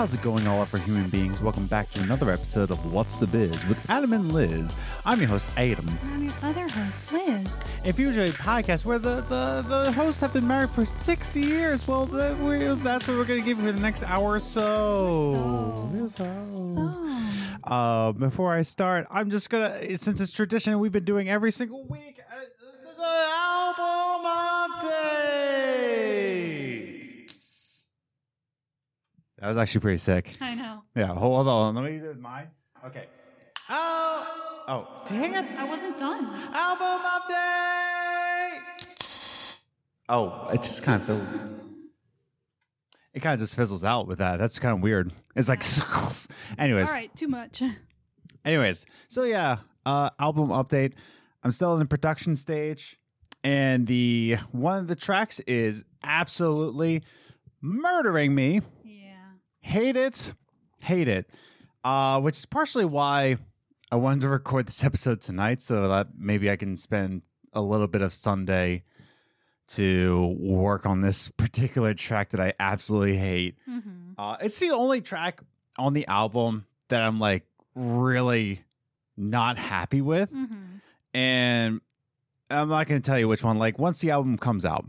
How's it going, all of our human beings? Welcome back to another episode of What's the Biz with Adam and Liz. I'm your host, Adam. I'm your other host, Liz. If you enjoy a podcast where the, the, the hosts have been married for six years, well, that we, that's what we're going to give you for the next hour or so. So. So. So, Uh, before I start, I'm just gonna since it's tradition we've been doing every single week was actually pretty sick. I know. Yeah, hold on, let me do mine. Okay. Oh, oh, dang it! I wasn't done. Album update. Oh, it just kind of feels. It kind of just fizzles out with that. That's kind of weird. It's like, anyways. All right, too much. Anyways, so yeah, uh, album update. I'm still in the production stage, and the one of the tracks is absolutely murdering me. Hate it, hate it. Uh, which is partially why I wanted to record this episode tonight, so that maybe I can spend a little bit of Sunday to work on this particular track that I absolutely hate. Mm-hmm. Uh, it's the only track on the album that I'm like really not happy with, Mm-hmm. and I'm not going to tell you which one. Like once the album comes out,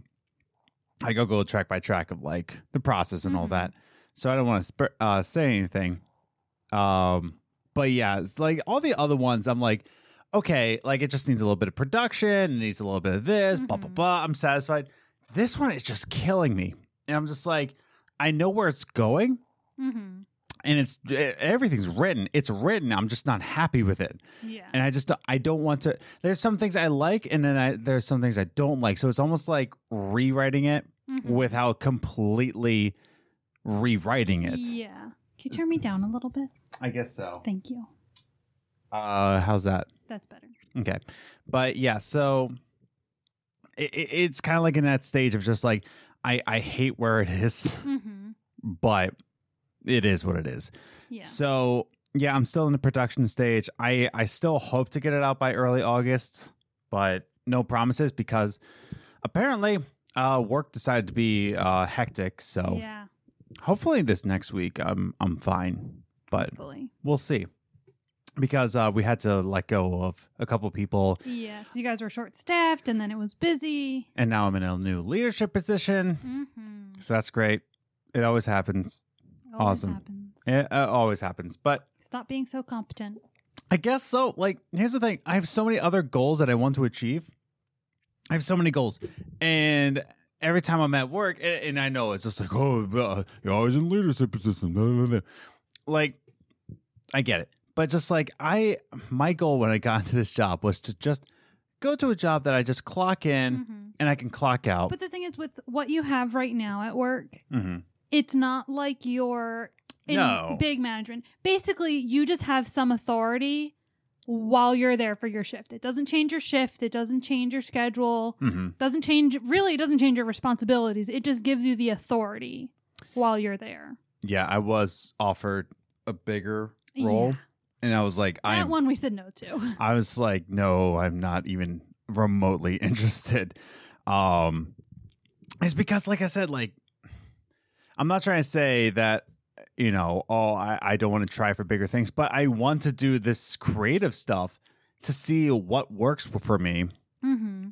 I go go track by track of like the process and all Mhm. that. So I don't want to sp- uh, say anything. Um, but yeah, it's like all the other ones, I'm like, okay, like it just needs a little bit of production, it needs a little bit of this, blah blah Mhm. blah. I'm satisfied. This one is just killing me, and I'm just like, I know where it's going Mm-hmm. and it's eh, everything's written. It's written. I'm just not happy with it, Yeah. and I just don't- I don't want to. There's some things I like, and then I, there's some things I don't like. So it's almost like rewriting it Mhm. without completely rewriting it. Yeah. Can you turn me down a little bit? I guess so. Thank you. Uh, how's that? That's better. Okay, but yeah, so it, it, it's kind of like in that stage of just like I I hate where it is, Mm-hmm. but it is what it is. Yeah. So yeah, I'm still in the production stage. I I still hope to get it out by early August, but no promises because apparently uh work decided to be uh hectic. So Yeah. Hopefully this next week I'm I'm fine, but Hopefully. we'll see. Because uh we had to let go of a couple people Yeah. So you guys were short staffed and then it was busy. and now I'm in a new leadership position. Mm-hmm. So that's great. It always happens. Awesome. Happens. It uh, always happens. But Stop being so competent. I guess so. Like, here's the thing I have so many other goals that I want to achieve. I have so many goals. And every time I'm at work, and, and I know it's just like, oh, uh, you're always in leadership position. blah, blah, blah. Like, I get it. But just like, I, my goal when I got into this job was to just go to a job that I just clock in Mm-hmm. and I can clock out. But the thing is, with what you have right now at work, hmm it's not like you're in No. big management. Basically, you just have some authority while you're there for your shift. It doesn't change your shift, it doesn't change your schedule, hmm doesn't change really it doesn't change your responsibilities. It just gives you the authority while you're there. Yeah, I was offered a bigger role. Yeah. And I was like, I That one we said no to. I was like, no, I'm not even remotely interested. Um, it's because, like I said, like I'm not trying to say that you know, oh, I, I don't want to try for bigger things, but I want to do this creative stuff to see what works for me. mm-hmm.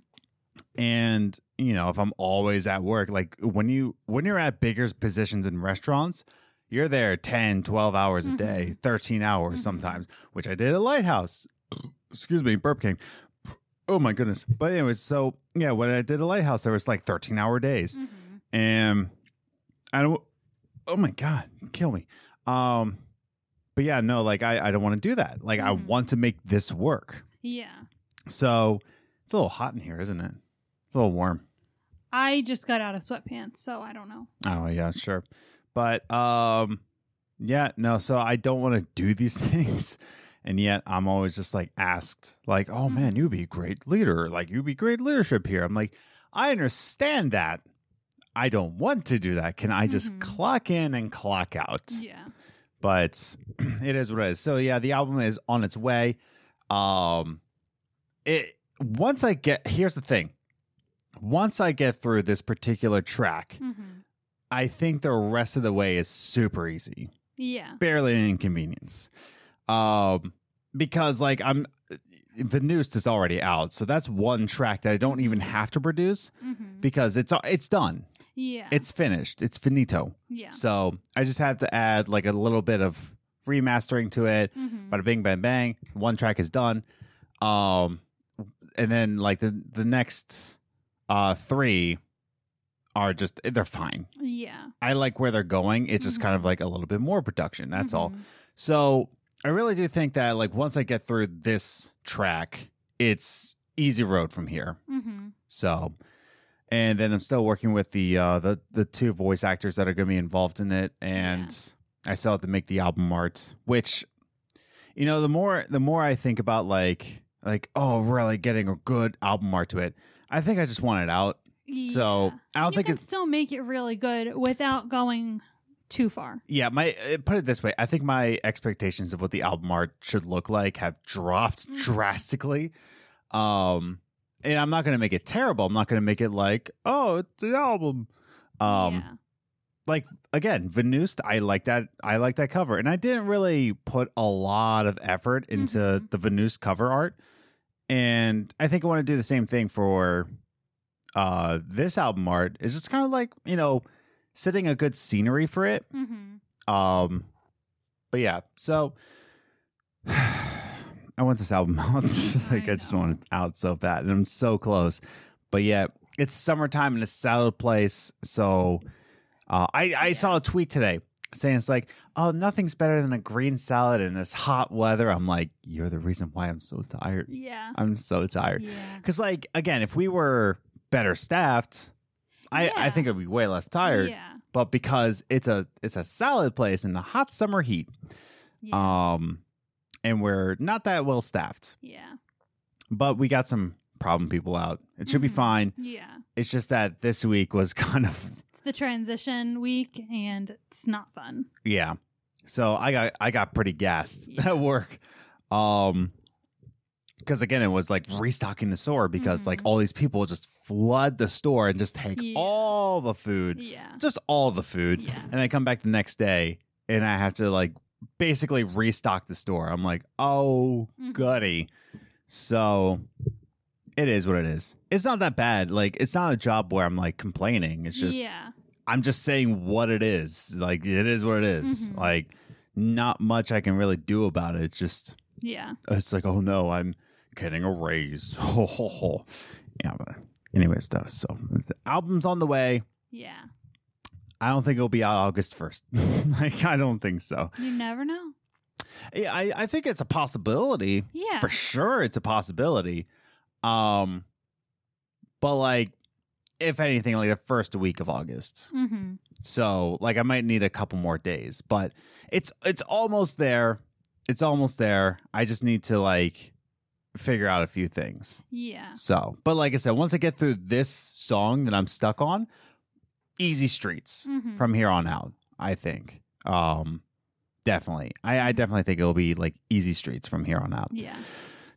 And you know, if I'm always at work, like when you when you're at bigger positions in restaurants, you're there 10, 12 hours a day, 13 hours Mhm. sometimes, which I did at Lighthouse. Excuse me, burp king. Oh my goodness. But anyways, so yeah, when I did a Lighthouse, there was like 13 hour days. Mm-hmm. And I don't oh my God, kill me. Um but yeah, no, like I, I don't want to do that. Like I Mhm. want to make this work. Yeah. So it's a little hot in here, isn't it? It's a little warm. I just got out of sweatpants, so I don't know. Oh yeah, sure. But um yeah, no, so I don't want to do these things. And yet I'm always just like asked, like, oh man, Mhm. you'd be a great leader. Like you'd be great leadership here. I'm like, I understand that. I don't want to do that. Can I just Mhm. clock in and clock out? Yeah. But it is what it is. So yeah, the album is on its way. Um it once I get here's the thing. Once I get through this particular track, Mm-hmm. I think the rest of the way is super easy. Yeah. barely an inconvenience. Um, because like I'm Venused is already out, so that's one track that I don't even have to produce Mm-hmm. because it's it's done, Yeah. it's finished, it's finito. yeah. So I just have to add like a little bit of remastering to it. Mm-hmm. Bada bing, bang, bang. One track is done. Um, and then like the the next uh three are just they're fine. Yeah. I like where they're going. It's just kind of like a little bit more production. That's all. Mhm. So I really do think that like once I get through this track, it's easy road from here. Mhm. So, and then I'm still working with the uh, the the two voice actors that are going to be involved in it, and I still have to make the album art. Which, you know, the more the more I think about like like oh, really getting a good album art to it, I think I just want it out. So I don't you think can it's still make it really good without going too far. yeah. My uh, put it this way, I think my expectations of what the album art should look like have dropped Mhm. drastically. Um, and I'm not going to make it terrible. I'm not going to make it like oh, it's an album. Um, yeah. like again, Venused, I like that. I like that cover, and I didn't really put a lot of effort into Mhm. the Venused cover art, and I think I want to do the same thing for uh this album art. Is just kind of like you know, setting a good scenery for it. Mm-hmm. Um, but yeah, so I want this album out. like I, I just want it out so bad, and I'm so close. But yeah, it's summertime in a salad place, so uh, I I Yeah. saw a tweet today saying it's like, oh, nothing's better than a green salad in this hot weather. I'm like, you're the reason why I'm so tired. Yeah. I'm so tired. Yeah. Because like again, if we were better staffed, I I think I'd be way less tired Yeah. but because it's a it's a salad place in the hot summer heat Yeah. um and we're not that well staffed yeah. but we got some problem people out it should be Mhm. fine Yeah. it's just that this week was kind of It's the transition week and it's not fun. yeah so i got i got pretty gassed Yeah. at work um because again it was like restocking the store because like Mhm. all these people just flood the store and just take Yeah. all the food Yeah. just all the food Yeah. and I come back the next day and I have to like basically restock the store. I'm like, oh Mhm. goody. So it is what it is. It's not that bad. Like it's not a job where I'm like complaining. It's just yeah. I'm just saying what it is. Like it is what it is. Mhm. Like not much I can really do about it. It's just Yeah. it's like, oh no, I'm getting a raise. yeah, but anyways, though. So the album's on the way. Yeah. I don't think it'll be out August first. like I don't think so. You never know. Yeah, I, I think it's a possibility. Yeah. For sure it's a possibility. Um but like if anything, like the first week of August. Mm-hmm. So like I might need a couple more days. But it's it's almost there. It's almost there. I just need to like figure out a few things. Yeah. So but like I said, once I get through this song that I'm stuck on, easy streets Mm-hmm. from here on out. I think, um, definitely. I, I definitely think it'll be like easy streets from here on out. yeah.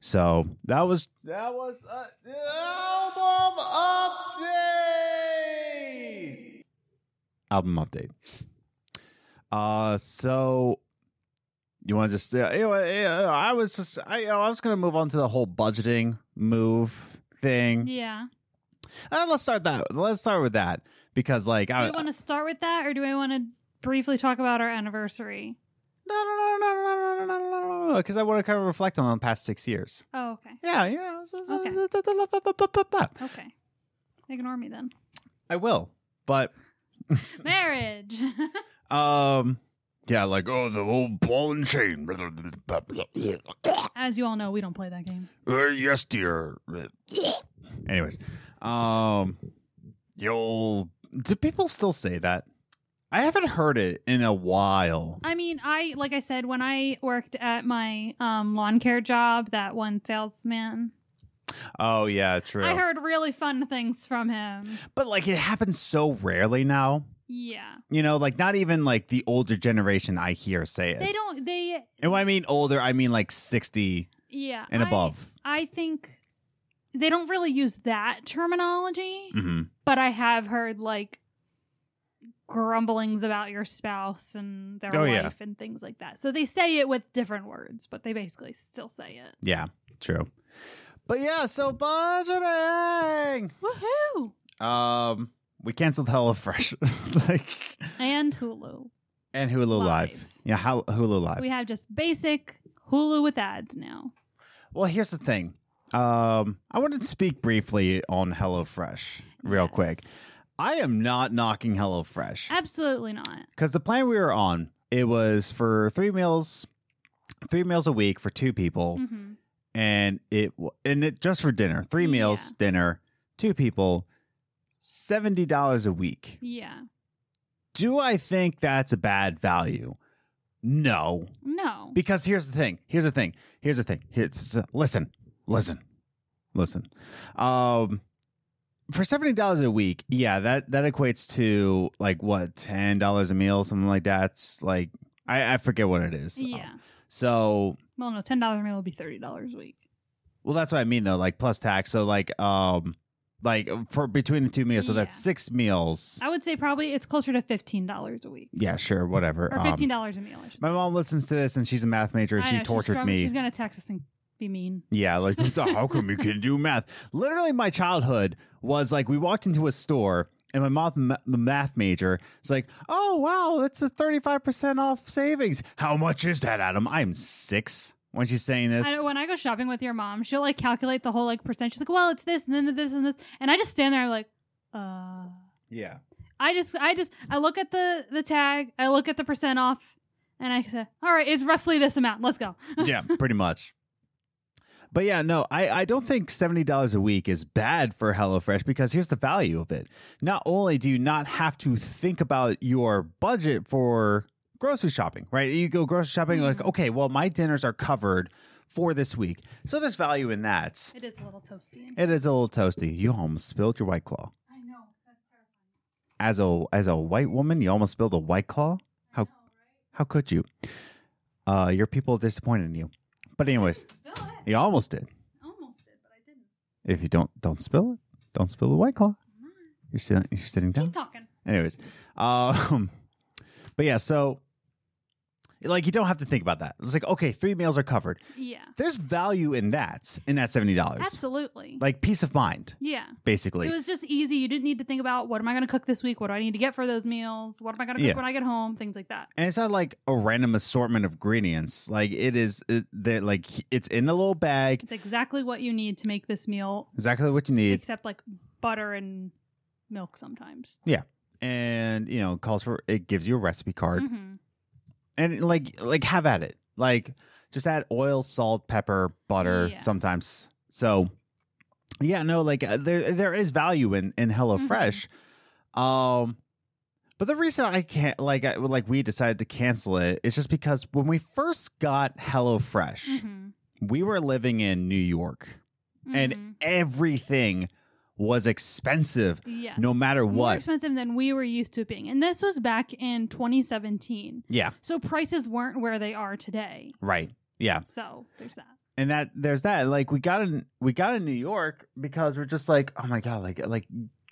So that was that was the album update. Album update. Uh, so you want to just uh, you know, I was just I you know I was gonna move on to the whole budgeting move thing. Yeah. Uh, let's start that. Let's start with that because like Do I, want to start with that or do I want to briefly talk about our anniversary? No, no, no, no, no, no, no, no, no, no, because I want to kind of reflect on the past six years. Oh, okay. Yeah, yeah. Okay. Okay. Ignore me then. I will, but Marriage. um, yeah, like oh, the old ball and chain. As you all know, we don't play that game. Uh, yes, dear. Anyways, um, you'll. Do people still say that? I haven't heard it in a while. I mean, I like I said when I worked at my um, lawn care job, that one salesman, Oh yeah, true. I heard really fun things from him. but like it happens so rarely now. Yeah, You know, like not even like the older generation I hear say it. they don't. They And when I mean older, I mean like 60 yeah and I- above. I think they don't really use that terminology, hmm but I have heard like grumblings about your spouse and their Oh, wife yeah. and things like that. So they say it with different words, but they basically still say it. Yeah, true. But yeah, so budgeting. Woohoo! Um, we canceled HelloFresh, like, And Hulu. and Hulu Live. Live. Yeah, Hulu Live. We have just basic Hulu with ads now. well, here's the thing. Um, I wanted to speak briefly on HelloFresh real Yes. quick. I am not knocking HelloFresh Absolutely not. because the plan we were on it was for three meals, three meals a week for two people, hmm and it and it just for dinner, three meals, Yeah. dinner, two people, seventy dollars a week. Yeah. Do I think that's a bad value? No, No. because here's the thing. Here's the thing. Here's the thing. Here's, listen, listen, listen. Um, for seventy dollars a week, yeah, that that equates to like what ten dollars a meal, something like that's like I, I forget what it is. yeah. So Well, no, ten dollars a meal would be thirty dollars a week. well, that's what I mean though. Like plus tax. So like um. Like for between the two meals, so that's six meals. I would say probably it's closer to fifteen dollars a week Yeah, sure, whatever. or Um, fifteen dollars a meal. My mom listens to this, and she's a math major. and She know, tortured me. She's gonna text us and be mean. Yeah, like how come you can do math? Literally, my childhood was like we walked into a store and my mom, the math major, is like, "Oh wow, that's a thirty-five percent off savings. How much is that, Adam? I'm six when she's saying this. I when I go shopping with your mom, she'll like calculate the whole like percent. She's like, "Well, it's this and then this and this," and I just stand there I'm like, uh. Yeah, I just, I just, I look at the the tag, I look at the percent off, and I say, "All right, it's roughly this amount. Let's go." yeah, pretty much. But yeah, no, I, I don't think seventy dollars a week is bad for HelloFresh because here's the value of it. Not only do you not have to think about your budget for grocery shopping, right? You go grocery shopping, like, Mhm. okay, well, my dinners are covered for this week. So there's value in that. It is a little toasty. It is a little toasty. You almost spilled your white claw. I know. That's terrifying. As a as a white woman, you almost spilled a white claw? How how could you? Uh your people disappointed in you. But anyways, Spill it. you almost did. Almost did, but I didn't. If you don't don't spill it, don't spill the white claw. You're sitting you're sitting down. Keep talking. Anyways, um, but yeah, so like you don't have to think about that. It's like okay, three meals are covered. Yeah. There's value in that in that seventy dollars, Absolutely. like peace of mind, yeah. basically. It was just easy. You didn't need to think about what am I going to cook this week? What do I need to get for those meals? What am I going to cook Yeah. when I get home? Things like that. and it's not like a random assortment of ingredients. Like it is, it, that like it's in a little bag, It's exactly what you need to make this meal, exactly what you need, except like butter and milk sometimes. Yeah. And you know calls for it gives you a recipe card, hmm and like like have at it. Like just add oil, salt, pepper, butter Yeah. sometimes. So yeah, no, like uh, there there is value in in HelloFresh. Um but the reason I can't like I, like we decided to cancel it is just because when we first got HelloFresh, hmm we were living in New York and Mhm. everything was expensive yes. no matter what. more expensive than we were used to being. And this was back in 2017. Yeah, So prices weren't where they are today. right. Yeah. So there's that. and that there's that like we got in we got in new york because we're just like oh my god like like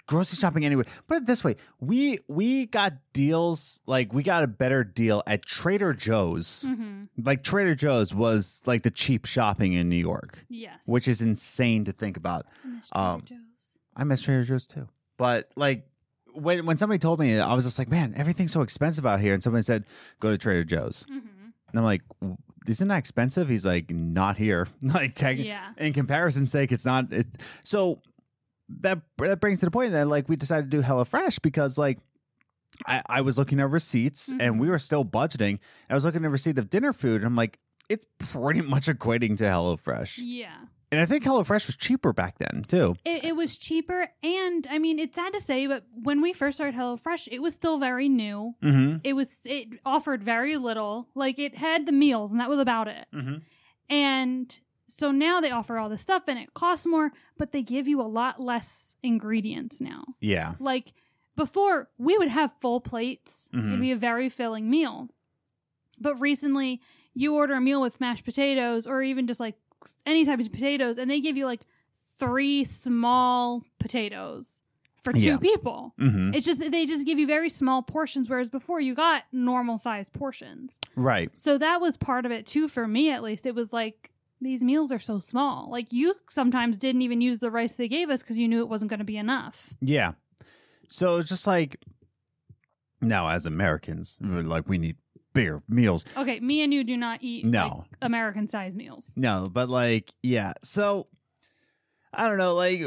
grocery shopping anyway put it this way we we got deals like we got a better deal at trader joe's hmm like trader joe's was like the cheap shopping in new york Yes. which is insane to think about um, Joe's. I miss trader joe's too but like when when somebody told me i was just like man everything's so expensive out here and somebody said go to trader joe's hmm and i'm like isn't that expensive he's like not here like technically Yeah. in comparison's sake, it's not. It so that that brings to the point that like we decided to do HelloFresh because like I, I was looking at receipts and we were still budgeting. I was looking at receipt of dinner food and I'm like, it's pretty much equating to HelloFresh. Yeah. And I think HelloFresh was cheaper back then too. It, it was cheaper. And I mean, it's sad to say, but when we first started HelloFresh, it was still very new. Mm-hmm. It was, it offered very little. Like it had the meals and that was about it. Mm-hmm. And so now they offer all this stuff and it costs more, but they give you a lot less ingredients now. Yeah. Like before, we would have full plates. Mhm. It'd be a very filling meal. But recently, you order a meal with mashed potatoes or even just like any type of potatoes, and they give you like three small potatoes for two Yeah. people. Mm-hmm. It's just they just give you very small portions, whereas before you got normal sized portions. Right. So that was part of it too, for me at least. It was like these meals are so small. Like you sometimes didn't even use the rice they gave us because you knew it wasn't going to be enough. Yeah. So it's just like now as Americans, like we need bigger meals. Okay, me and you do not eat No. American sized meals. No, but like yeah. So I don't know, like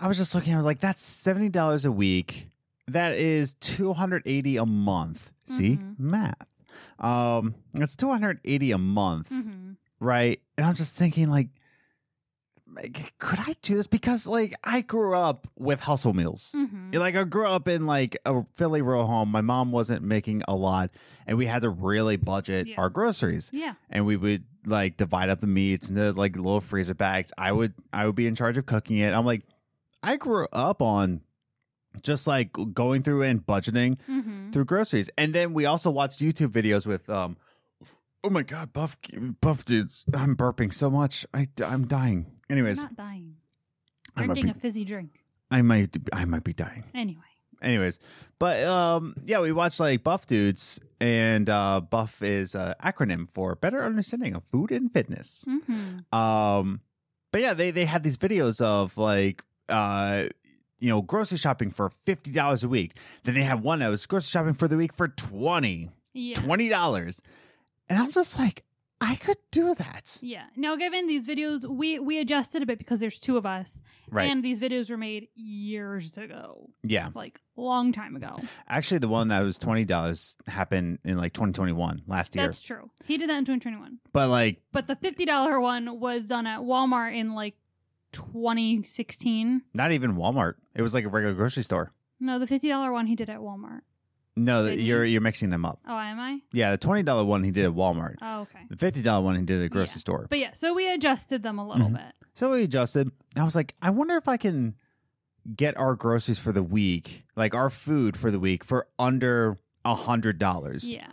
I was just looking, I was like, that's seventy dollars a week. That is two hundred eighty a month. See? Mhm. Math. Um it's two hundred eighty a month. hmm right? And I'm just thinking, like, like, could I do this? Because like I grew up with hustle meals. hmm Like I grew up in like a Philly row home. My mom wasn't making a lot, and we had to really budget Yeah. our groceries. Yeah. And we would like divide up the meats into like little freezer bags. I would I would be in charge of cooking it. I'm like, I grew up on just like going through and budgeting hmm through groceries. And then we also watched YouTube videos with um oh my god, buff buff dudes. I'm burping so much. I I'm dying. Anyways, I'm not dying. I might Drinking be, a fizzy drink. I might I might be dying. Anyway. Anyways, but um yeah, we watched like Buff Dudes and uh Buff is an acronym for better understanding of food and fitness. hmm Um but yeah, they they had these videos of like uh you know, grocery shopping for fifty dollars a week. Then they had one that was grocery shopping for the week for twenty. Yeah. twenty dollars, and I'm just like, I could do that, Yeah. Now, given these videos, we we adjusted a bit because there's two of us, right? and these videos were made years ago, yeah, like long time ago. actually, the one that was twenty dollars happened in like 2021 last year, That's true. He did that in 2021, but like, but the fifty dollar one was done at Walmart in like 2016. not even Walmart. It was like a regular grocery store. No, the fifty dollar one he did at Walmart. No, you're you're mixing them up. Oh, am I? Yeah, the twenty dollar one he did at Walmart. Oh, okay. The fifty dollar one he did at a grocery Yeah. store. But yeah, so we adjusted them a little Mhm. bit. So we adjusted. I was like, I wonder if I can get our groceries for the week, like our food for the week, for under a hundred dollars. Yeah.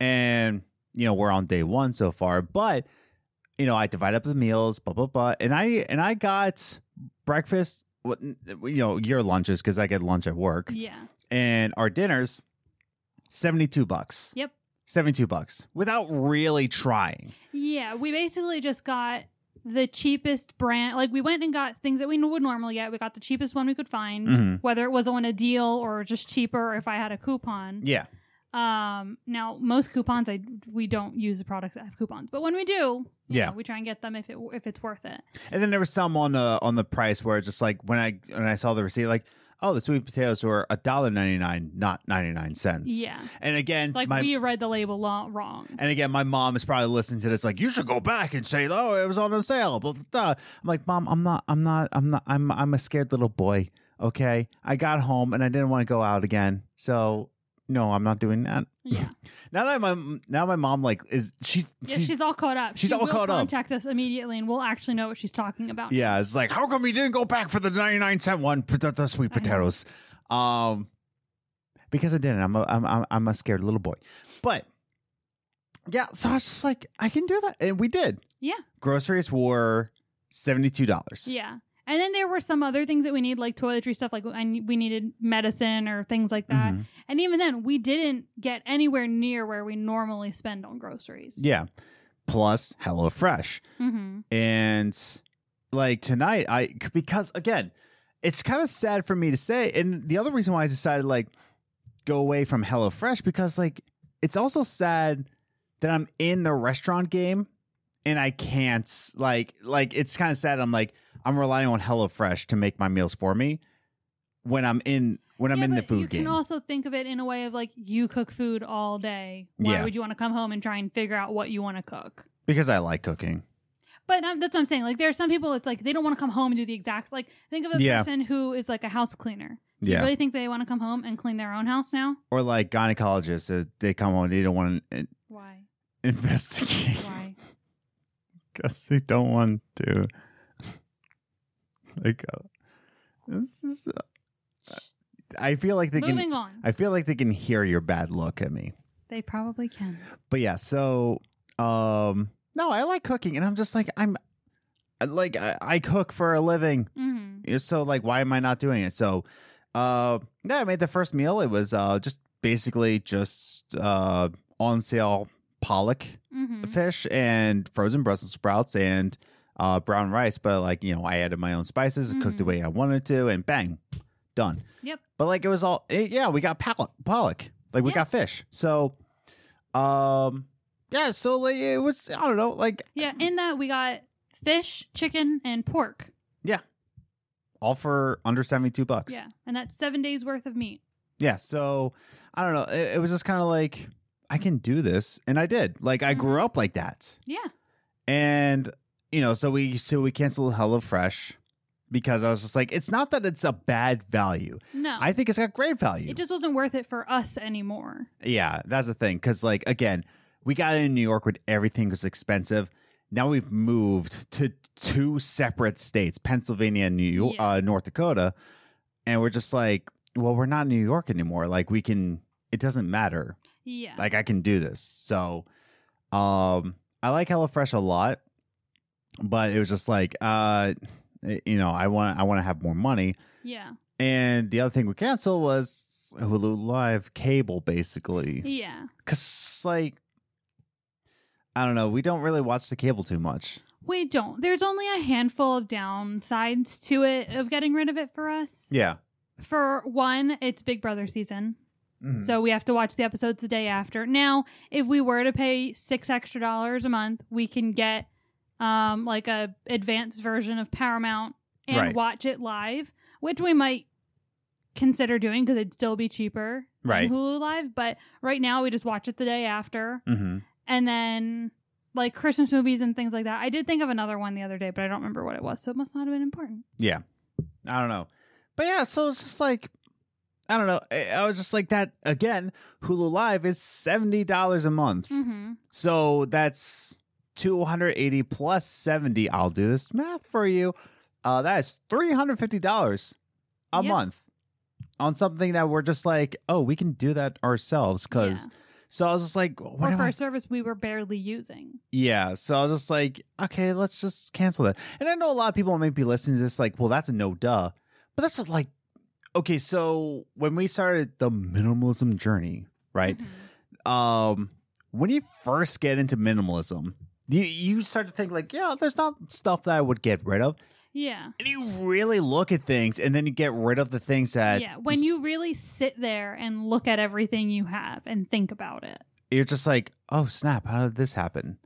and you know we're on day one so far but you know i divide up the meals blah blah blah and i and i got breakfast what you know your lunches because i get lunch at work Yeah. and our dinners 72 bucks Yep. 72 bucks without really trying Yeah, we basically just got the cheapest brand. Like we went and got things that we would normally get. We got the cheapest one we could find, Mhm. whether it was on a deal or just cheaper. Or if I had a coupon. yeah Um, now most coupons, I we don't use the products that have coupons, but when we do, Yeah. know, we try and get them if it if it's worth it. and then there was some on the on the price where it's just like when i when i saw the receipt like oh the sweet potatoes were a dollar 99 not 99 cents Yeah, and again like my, we read the label wrong. And again, my mom is probably listening to this, like, you should go back and say, "Oh, it was on a sale." Blah, uh, blah, blah. I'm like, Mom, I'm not, I'm not, I'm not, I'm, I'm a scared little boy. Okay, I got home and I didn't want to go out again, so no, I'm not doing that. Yeah, Now that my now my mom like is she, yeah she she's all caught up. she's she all will caught up. Contact us immediately, and we'll actually know what she's talking about. yeah, it's like, how come you didn't go back for the 99 cent one, the sweet potatoes? Um, because I didn't. I'm a, I'm, I'm, I'm a scared little boy, but yeah, so I was just like, I can do that, and we did. Yeah. groceries were seventy two dollars. Yeah. And then there were some other things that we need, like toiletry stuff, like we needed medicine or things like that. Mm-hmm. And even then, we didn't get anywhere near where we normally spend on groceries. Yeah, plus HelloFresh, Mm-hmm. and like tonight, I because again, it's kind of sad for me to say, and the other reason why I decided like go away from HelloFresh because like it's also sad that I'm in the restaurant game and I can't like like it's kind of sad. I'm like I'm relying on HelloFresh to make my meals for me when I'm in when I'm Yeah, in the food you game. can also think of it in a way of like you cook food all day. Why Yeah. would you want to come home and try and figure out what you want to cook? because I like cooking. But um, that's what I'm saying. Like there are some people, it's like they don't want to come home and do the exact. Like think of a Yeah. person who is like a house cleaner. Do Yeah. you really think they want to come home and clean their own house now? or like gynecologists uh, they come home, they don't want to Why? investigate Why? Because they don't want to like uh, this is uh, i feel like they Moving can on. i feel like they can hear your bad look at me They probably can. but yeah so um no i like cooking and i'm just like i'm like i, I cook for a living Mm-hmm. so like why am i not doing it so Uh, yeah, I made the first meal. It was uh just basically just uh on sale pollock hmm fish and frozen Brussels sprouts and uh brown rice. But like you know, I added my own spices, cooked the Mhm. way I wanted to, and bang, done. Yep. But like it was all it, yeah, we got pollock, pollock. Like we Yeah. got fish. So, um, yeah. So like it was I don't know like Yeah, in that we got fish, chicken, and pork. Yeah. All for under seventy two bucks. Yeah, and that's seven days worth of meat. Yeah, so I don't know. It, it was just kind of like I can do this, and I did. Like I grew up like that, Yeah, and you know, so we so we canceled HelloFresh because I was just like, it's not that it's a bad value. no, I think it's got great value. it just wasn't worth it for us anymore. yeah, that's the thing. Because like again, we got in New York when everything was expensive. Now we've moved to two separate states, Pennsylvania and New York, Yeah. uh, North Dakota, and we're just like, well, we're not in New York anymore. Like we can, it doesn't matter. Yeah, like I can do this. So um I like HelloFresh a lot, but it was just like uh you know, I want I want to have more money. yeah, And the other thing we canceled was Hulu Live cable basically. yeah. Cuz like I don't know, we don't really watch the cable too much. We don't. There's only a handful of downsides to it of getting rid of it for us. Yeah. For one, it's Big Brother season. Mm-hmm. So we have to watch the episodes the day after. Now, if we were to pay six extra dollars a month, we can get um like a advanced version of Paramount and Right. watch it live, which we might consider doing because it'd still be cheaper Right. than Hulu Live. But right now, we just watch it the day after, Mhm. and then like Christmas movies and things like that. I did think of another one the other day, but I don't remember what it was, so it must not have been important. Yeah. I don't know. But yeah, so it's just like I don't know. I I was just like that again. Hulu Live is seventy dollars a month. Mm-hmm. So that's 280 plus 70. I'll do this math for you. Uh, that is $350 a Yep. month on something that we're just like, oh, we can do that ourselves. Cause Yeah. so I was just like, what or for I? a service we were barely using. Yeah. So I was just like, okay, let's just cancel that. And I know a lot of people might be listening to this like, well, that's a no duh. But that's just like, okay, so when we started the minimalism journey, right? Mhm. um when you first get into minimalism you you start to think like yeah there's not stuff that i would get rid of Yeah. and you really look at things and then you get rid of the things that yeah. When you really sit there and look at everything you have and think about it. you're just like oh snap how did this happen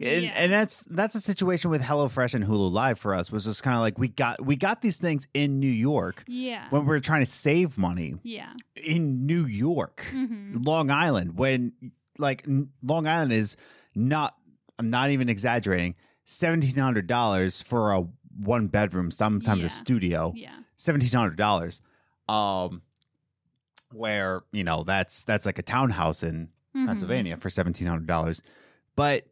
and, Yeah. and that's that's a situation with HelloFresh and Hulu Live for us was just kind of like we got we got these things in New York Yeah. when we were trying to save money yeah. in New York. hmm Long Island when like n- Long Island is not I'm not even exaggerating $1700 for a one bedroom sometimes Yeah. a studio Yeah. $1700 um where you know that's that's like a townhouse in Mhm. Pennsylvania for $1700 but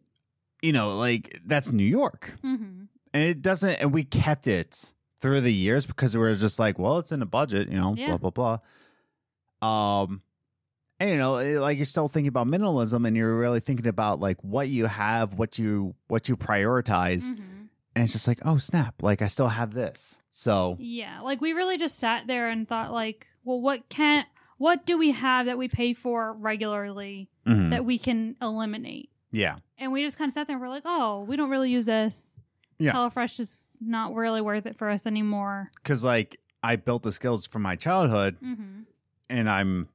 you know like that's New York Mhm. and it doesn't and we kept it through the years because we were just like well it's in the budget you know Yeah. blah blah blah um and you know it- like you're still thinking about minimalism and you're really thinking about like what you have what you what you prioritize Mhm. and it's just like oh snap like i still have this so Yeah. Like we really just sat there and thought like, well, what can't, what do we have that we pay for regularly mhm. that we can eliminate? Yeah And we just kind of sat there and we're like, oh, we don't really use this. Yeah. HelloFresh is not really worth it for us anymore. because like i built the skills from my childhood hmm and i'm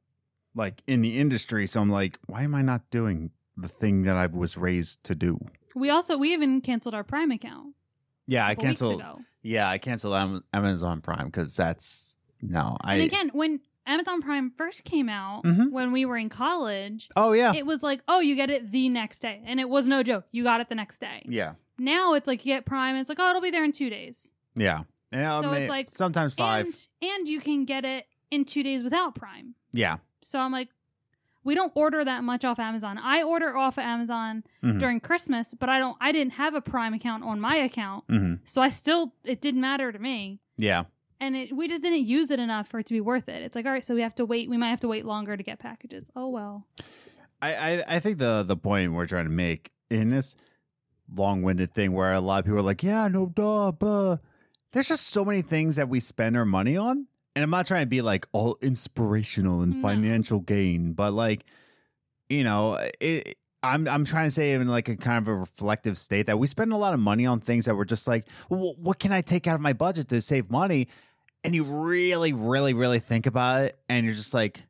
like in the industry so i'm like why am i not doing the thing that i was raised to do We also we even canceled our Prime account. yeah I canceled. Yeah, I canceled Amazon Prime because that's no. I and again, when Amazon Prime first came out, Mhm. when we were in college, oh yeah, it was like, oh, you get it the next day, and it was no joke. You got it the next day. yeah, Now it's like you get Prime, and it's like, oh, it'll be there in two days. yeah. I So it's like- sometimes five. And and you can get it in two days without Prime. yeah, So I'm like, we don't order that much off Amazon. I order off of Amazon Mhm. during Christmas, but I don't. I didn't have a Prime account on my account, hmm so I still it didn't matter to me. yeah, And it, we just didn't use it enough for it to be worth it. It's like, all right, so we have to wait. We might have to wait longer to get packages. Oh well. I, I I think the the point we're trying to make in this long winded thing where a lot of people are like, yeah, no, duh, buh. There's just so many things that we spend our money on and I'm not trying to be like all inspirational and No. financial gain, but like, you know, it, I'm I'm trying to say in like a kind of a reflective state that we spend a lot of money on things that we're just like, well, what can I take out of my budget to save money? And you really, really, really think about it, and you're just like,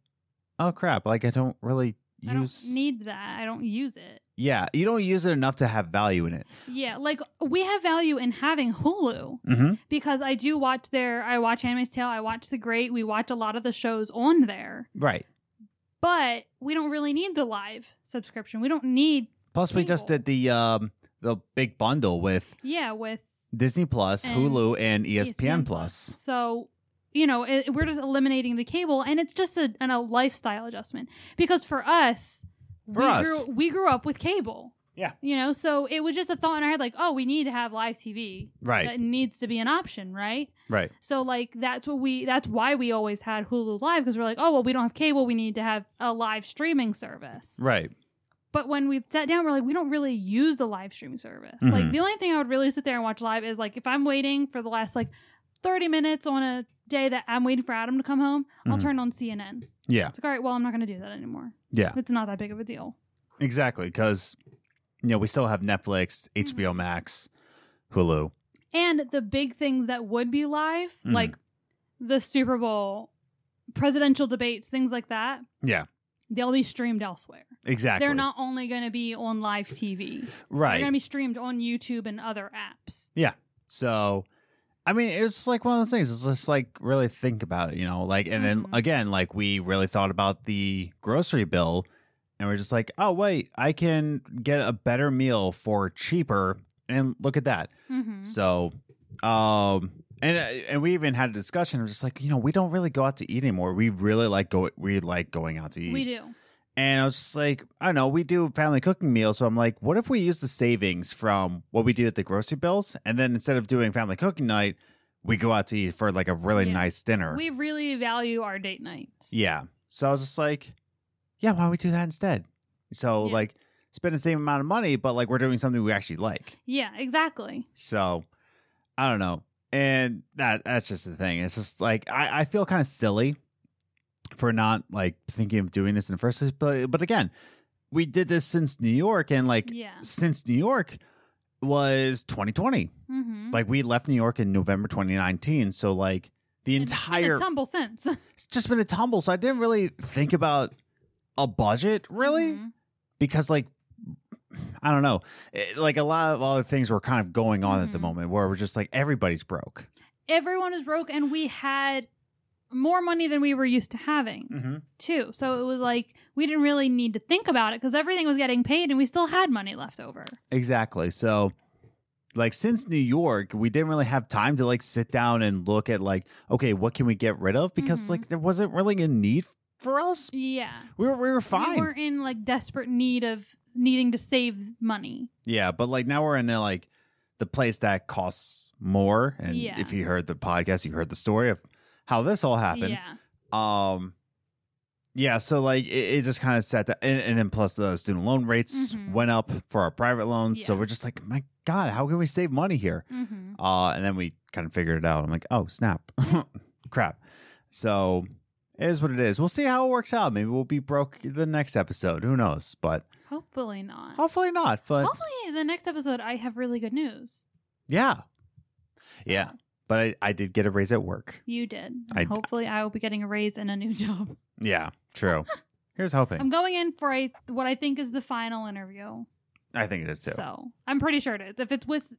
oh crap, like I don't really I don't use. need that. I don't use it. yeah, you don't use it enough to have value in it. Yeah, like we have value in having Hulu Mm-hmm. because I do watch their. I watch Handmaid's Tale. I watch The Great. We watch a lot of the shows on there, Right. but we don't really need the live subscription. We don't need Plus, we just did the um the big bundle with yeah with Disney Plus, And Hulu, and E ESPN, Plus. So, you know, it, we're just eliminating the cable, and it's just a, an, a lifestyle adjustment. Because for us, For we, us. Grew, we grew up with cable. Yeah. You know, so it was just a thought in our head like, oh, we need to have live TV. Right. That needs to be an option, right? Right. So, like, that's what we, that's why we always had Hulu Live because we're like, oh, well, we don't have cable. We need to have a live streaming service. Right. But when we sat down, we're like, we don't really use the live streaming service. Mhm. Like the only thing I would really sit there and watch live is like if I'm waiting for the last like 30 minutes on a day that I'm waiting for Adam to come home, I'll Mhm. turn on CNN. Yeah. It's like, all right, well, I'm not going to do that anymore. Yeah. It's not that big of a deal. Exactly. Because you know we still have Netflix, HBO Mhm. Max, Hulu. And the big things that would be live, Mhm. like the Super Bowl, presidential debates, things like that, Yeah. They'll be streamed elsewhere. Exactly. They're not only going to be on live TV. Right. They're going to be streamed on YouTube and other apps. Yeah. So, I mean, it's like one of those things. It's just like really think about it, you know, like, and then Mhm. again, like we really thought about the grocery bill and we're just like, oh, wait, I can get a better meal for cheaper. And look at that. Mm-hmm. So, um, and uh, and we even had a discussion. We're just like, you know, we don't really go out to eat anymore. We really like go. We like going out to eat. We do. And I was just like, I don't know, we do family cooking meals. So I'm like, what if we use the savings from what we do at the grocery bills? And then instead of doing family cooking night, we go out to eat for like a really Yeah. nice dinner. We really value our date nights. yeah. So I was just like, yeah, why don't we do that instead? So Yeah. like spend the same amount of money, but like we're doing something we actually like. Yeah, exactly. So I don't know. And that that's just the thing. It's just like I, I feel kind of silly for not like thinking of doing this in the first place. But but again, we did this since New York and like Yeah. since New York was 2020. Mm-hmm. Like we left New York in November 2019. So like the entire tumble since. it's just been a tumble. So I didn't really think about a budget really Mhm. because like I don't know, It- like a lot of other things were kind of going on at the Mhm. moment where we're just like everybody's broke. Everyone is broke, and we had more money than we were used to having Mm-hmm. too. So it was like we didn't really need to think about it because everything was getting paid, and we still had money left over. Exactly. So like since New York, we didn't really have time to like sit down and look at like, okay, what can we get rid of? Because Mhm. like there wasn't really a need for us. Yeah, We were we were fine. we weren't in like desperate need of needing to save money. Yeah, but like now we're in a, like the place that costs more. And Yeah. if you heard the podcast, you heard the story of how this all happened. Yeah, Um, yeah, so like it, it just kind of set that, and, and then plus the student loan rates Mhm. went up for our private loans. So we're just like, my God, how can we save money here? hmm Uh, and then we kind of figured it out. I'm like, oh snap, crap. So it is what it is. We'll see how it works out. Maybe we'll be broke the next episode. Who knows? But hopefully not. hopefully not. But Hopefully, the next episode I have really good news. yeah, So, Yeah. but I, I did get a raise at work. you did. I- hopefully, I will be getting a raise in a new job. Yeah, true. Here's hoping. I'm going in for a what I think is the final interview. I think it is too. So I'm pretty sure it is. If it's with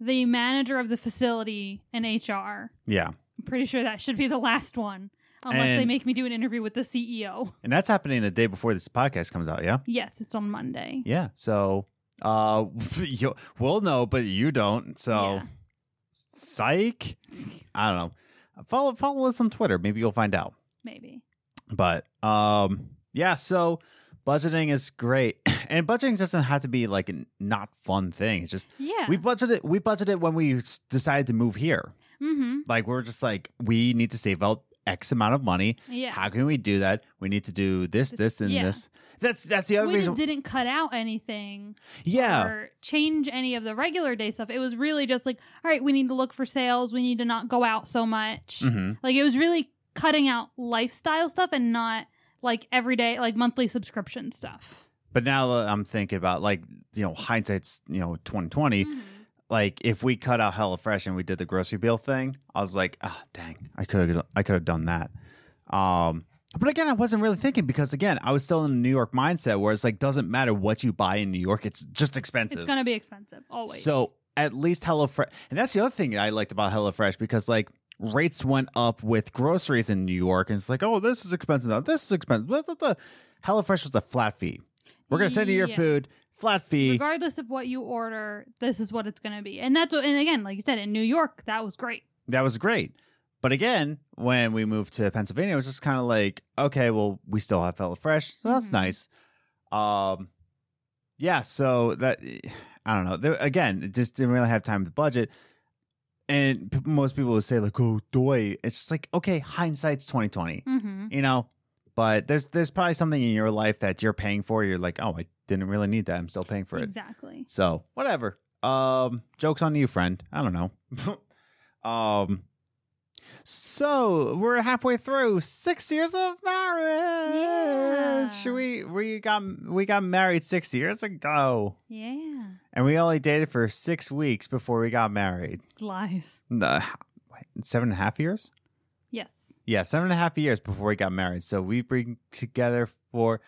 the manager of the facility and HR, Yeah, I'm pretty sure that should be the last one. Unless they make me do an interview with the CEO. and that's happening the day before this podcast comes out. Yeah. Yes, it's on Monday. Yeah. So uh you, we'll know, but you don't. So Yeah. psych. I don't know. Follow follow us on Twitter. Maybe you'll find out. Maybe. But um yeah, so budgeting is great. And budgeting doesn't have to be like a not fun thing. It's just Yeah. we budgeted we budgeted when we decided to move here. mm-hmm. Like we're just like we need to save out X amount of money. Yeah. How can we do that? We need to do this, this, and Yeah. this. That's that's the other we reason. just didn't cut out anything yeah, or change any of the regular day stuff. It was really just like, all right, we need to look for sales. We need to not go out so much. hmm Like it was really cutting out lifestyle stuff and not like everyday like monthly subscription stuff. But now I'm thinking about like you know hindsight's you know 2020. Mhm. Like if we cut out HelloFresh and we did the grocery bill thing, I was like, ah, dang, I could have I could have done that. Um, but again, I wasn't really thinking because again, I was still in the New York mindset where it's like doesn't matter what you buy in New York, it's just expensive. It's gonna be expensive always. So at least HelloFresh, and that's the other thing I liked about HelloFresh because like rates went up with groceries in New York, and it's like, oh, this is expensive now, this is expensive. Blah, blah, blah. HelloFresh was a flat fee. We're gonna send you your Yeah. food, flat fee. regardless of what you order, this is what it's gonna be, and that's what. And again, like you said, in New York, that was great. that was great. But again, when we moved to Pennsylvania, it was just kind of like, okay, well, we still have HelloFresh, so that's Mhm. nice. Um, yeah, so that I don't know. There, again, it just didn't really have time to budget. And p- most people would say like, "Oh, doy." It's just like, okay, hindsight's twenty twenty, Mm-hmm. you know. But there's there's probably something in your life that you're paying for. You're like, oh, I didn't really need that. I'm still paying for it. Exactly. So whatever. Um, jokes on you, friend. I don't know. um, so we're halfway through six years of marriage. Yeah. We we got we got married six years ago, Yeah. and we only dated for six weeks before we got married. Lies. The seven and a half years. Yes. Yeah, seven and a half years before we got married. So we've been together for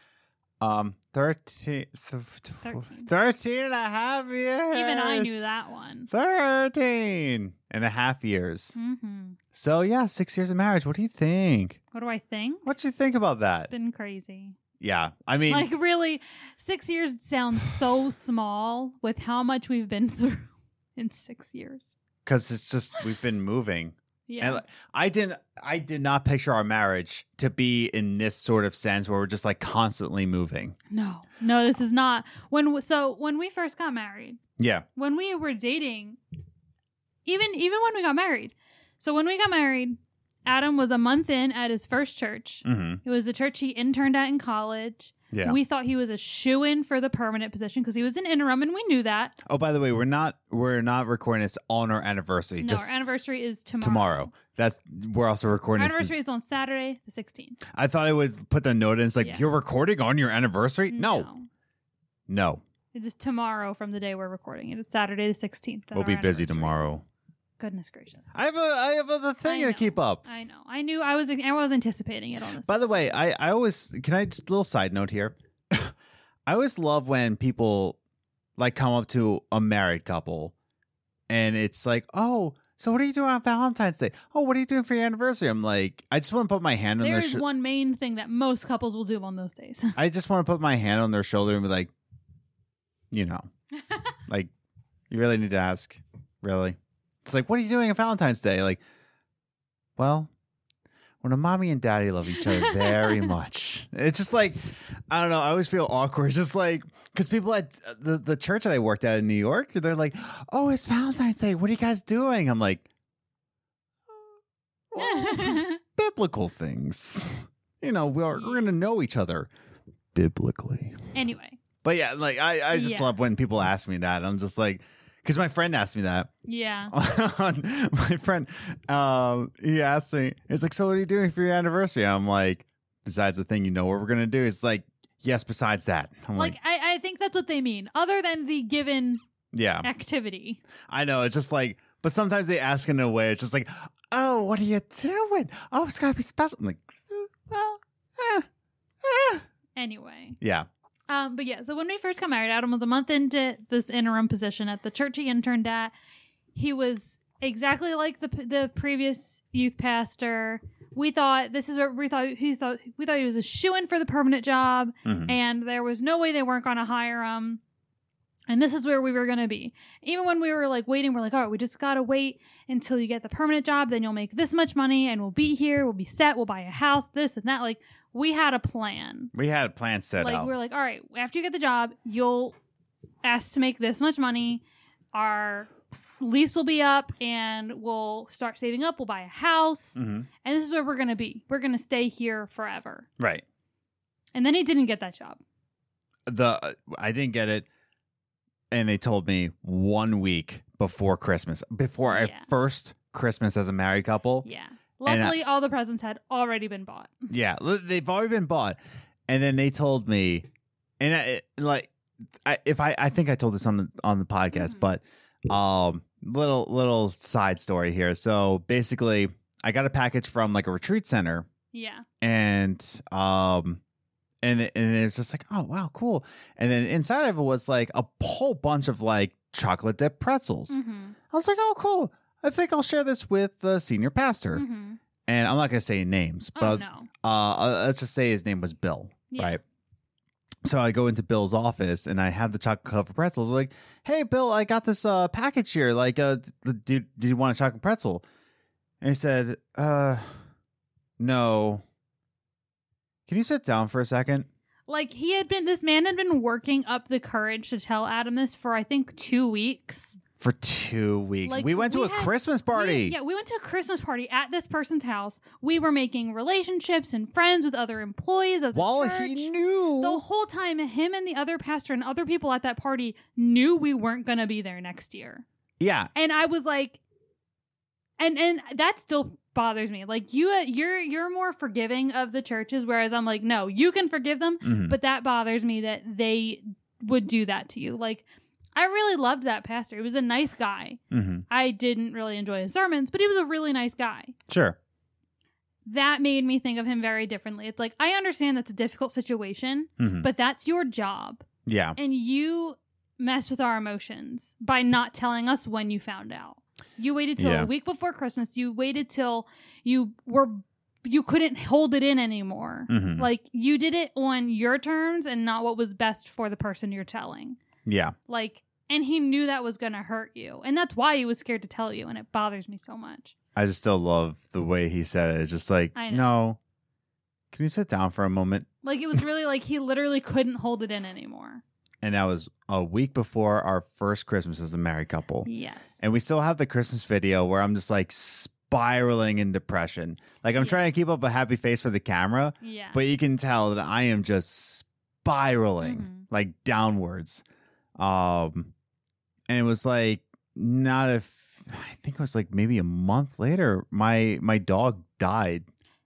um 13, th- Thirteen. 13 and a half years. Even I knew that one. 13 and a half years. Mm-hmm. So, yeah, six years of marriage. What do you think? What do I think? What do you think about that? It's been crazy. Yeah, I mean, like really, six years sounds so small with how much we've been through in six years. because it's just, we've been moving. Yeah. And I didn't, I did not picture our marriage to be in this sort of sense where we're just like constantly moving. no, no, this is not when. So when we first got married, Yeah. when we were dating, even even when we got married. So when we got married, Adam was a month in at his first church. Mm-hmm. It was the church he interned at in college. Yeah. We thought he was a shoe in for the permanent position because he was an interim, and we knew that. oh, by the way, we're not, we're not recording this on our anniversary. No, just our anniversary is tomorrow. tomorrow. That's, we're also Our recording this. anniversary is on Saturday, the 16th. I thought I would put the note in. It's like, Yeah. you're recording on your anniversary? No. No. It is tomorrow from the day we're recording it. It's Saturday the 16th. We'll be busy tomorrow. Is. Goodness gracious. I have a I have other thing to keep up. I know. I knew I was I was anticipating it on this. By the way, I I always can I just a little side note here. I always love when people like come up to a married couple and it's like, "Oh, so what are you doing on Valentine's Day? Oh, what are you doing for your anniversary?" I'm like, I just want to put my hand on There their is sho- one main thing that most couples will do on those days. I just want to put my hand on their shoulder and be like, you know, like you really need to ask, really. It's like, what are you doing on Valentine's Day? Like, well, when a mommy and daddy love each other very much, it's just like, I don't know. I always feel awkward. It's just like, because people at uh, the, the church that I worked at in New York, they're like, oh, it's Valentine's Day. What are you guys doing? I'm like, well, biblical things. You know, we're, we're going to know each other biblically. anyway, But yeah, like I, I just Yeah. love when people ask me that. I'm just like, because my friend asked me that. yeah. my friend, um, he asked me, he's like, "So what are you doing for your anniversary?" I'm like, "Besides the thing, you know what we're gonna do." It's like, "Yes, besides that." I'm like, Like I, I think that's what they mean. Other than the given "Yeah, activity. I know." It's just like, but sometimes they ask in a way. It's just like, "Oh, what are you doing? Oh, it's gotta be special." I'm like, "Well, eh, eh." Anyway. yeah, Um, but yeah, so when we first got married, Adam was a month into this interim position at the church he interned at. He was exactly like the the previous youth pastor. We thought this is what we thought he thought we thought he was a shoe in for the permanent job, Mhm. and there was no way they weren't going to hire him. And this is where we were going to be. Even when we were like waiting, we're like, all right, we just got to wait until you get the permanent job. Then you'll make this much money and we'll be here. We'll be set. We'll buy a house, this and that. Like, we had a plan we had a plan set up. like out. we are like, all right, after you get the job, you'll ask to make this much money. Our lease will be up, and we'll start saving up. We'll buy a house, Mhm. and this is where we're gonna be. We're gonna stay here forever. Right. And then he didn't get that job. the I didn't get it, and they told me one week before Christmas, before our first Christmas as a married couple. Yeah, And I- Luckily, all the presents had already been bought. Yeah, they've already been bought, and then they told me, and I, like, I, if I, I think I told this on the on the podcast, Mhm. but um, little little side story here. So basically, I got a package from like a retreat center, Yeah. and um, and and it- was just like, oh wow, cool. And then inside of it was like a whole bunch of like chocolate dip pretzels. Mm-hmm. I was like, oh cool. I think I'll share this with the senior pastor, Mm-hmm. and I'm not gonna say names, but Oh was, no. uh, uh, let's just say his name was Bill, Yeah. right? So I go into Bill's office and I have the chocolate covered pretzels. Like, hey, Bill, I got this uh, package here. Like, uh, do, do you want a chocolate pretzel? And he said, uh, no. Can you sit down for a second? Like he had been, this man had been working up the courage to tell Adam this for I think two weeks. For two weeks. Like, we went to we a had- Christmas We- party. yeah, we went to a Christmas party at this person's house. We were making relationships and friends with other employees of the While church. he knew. the whole time, him and the other pastor and other people at that party knew we weren't going to be there next year. yeah. and I was like, and and that still bothers me. Like you, you're you're more forgiving of the churches, whereas I'm like, no, you can forgive them, Mhm. but that bothers me that they would do that to you. Like, I really loved that pastor. He was a nice guy. Mhm. I didn't really enjoy his sermons, but he was a really nice guy. Sure. That made me think of him very differently. It's like I understand that's a difficult situation, Mhm. but that's your job, Yeah. and you mess with our emotions by not telling us when you found out. You waited till Yeah. a week before Christmas. You waited till you were you couldn't hold it in anymore. Mhm. Like you did it on your terms and not what was best for the person you're telling. Yeah. Like and he knew that was going to hurt you. And that's why he was scared to tell you and it bothers me so much. I just still love the way he said it. It's just like, no. Can you sit down for a moment? Like it was really like he literally couldn't hold it in anymore. And that was a week before our first Christmas as a married couple. Yes. And we still have the Christmas video where I'm just like spiraling in depression. Like I'm Yeah. trying to keep up a happy face for the camera, yeah. but you can tell that I am just spiraling Mhm. like downwards. Um and it was like not a f- I think it was like maybe a month later my my dog died.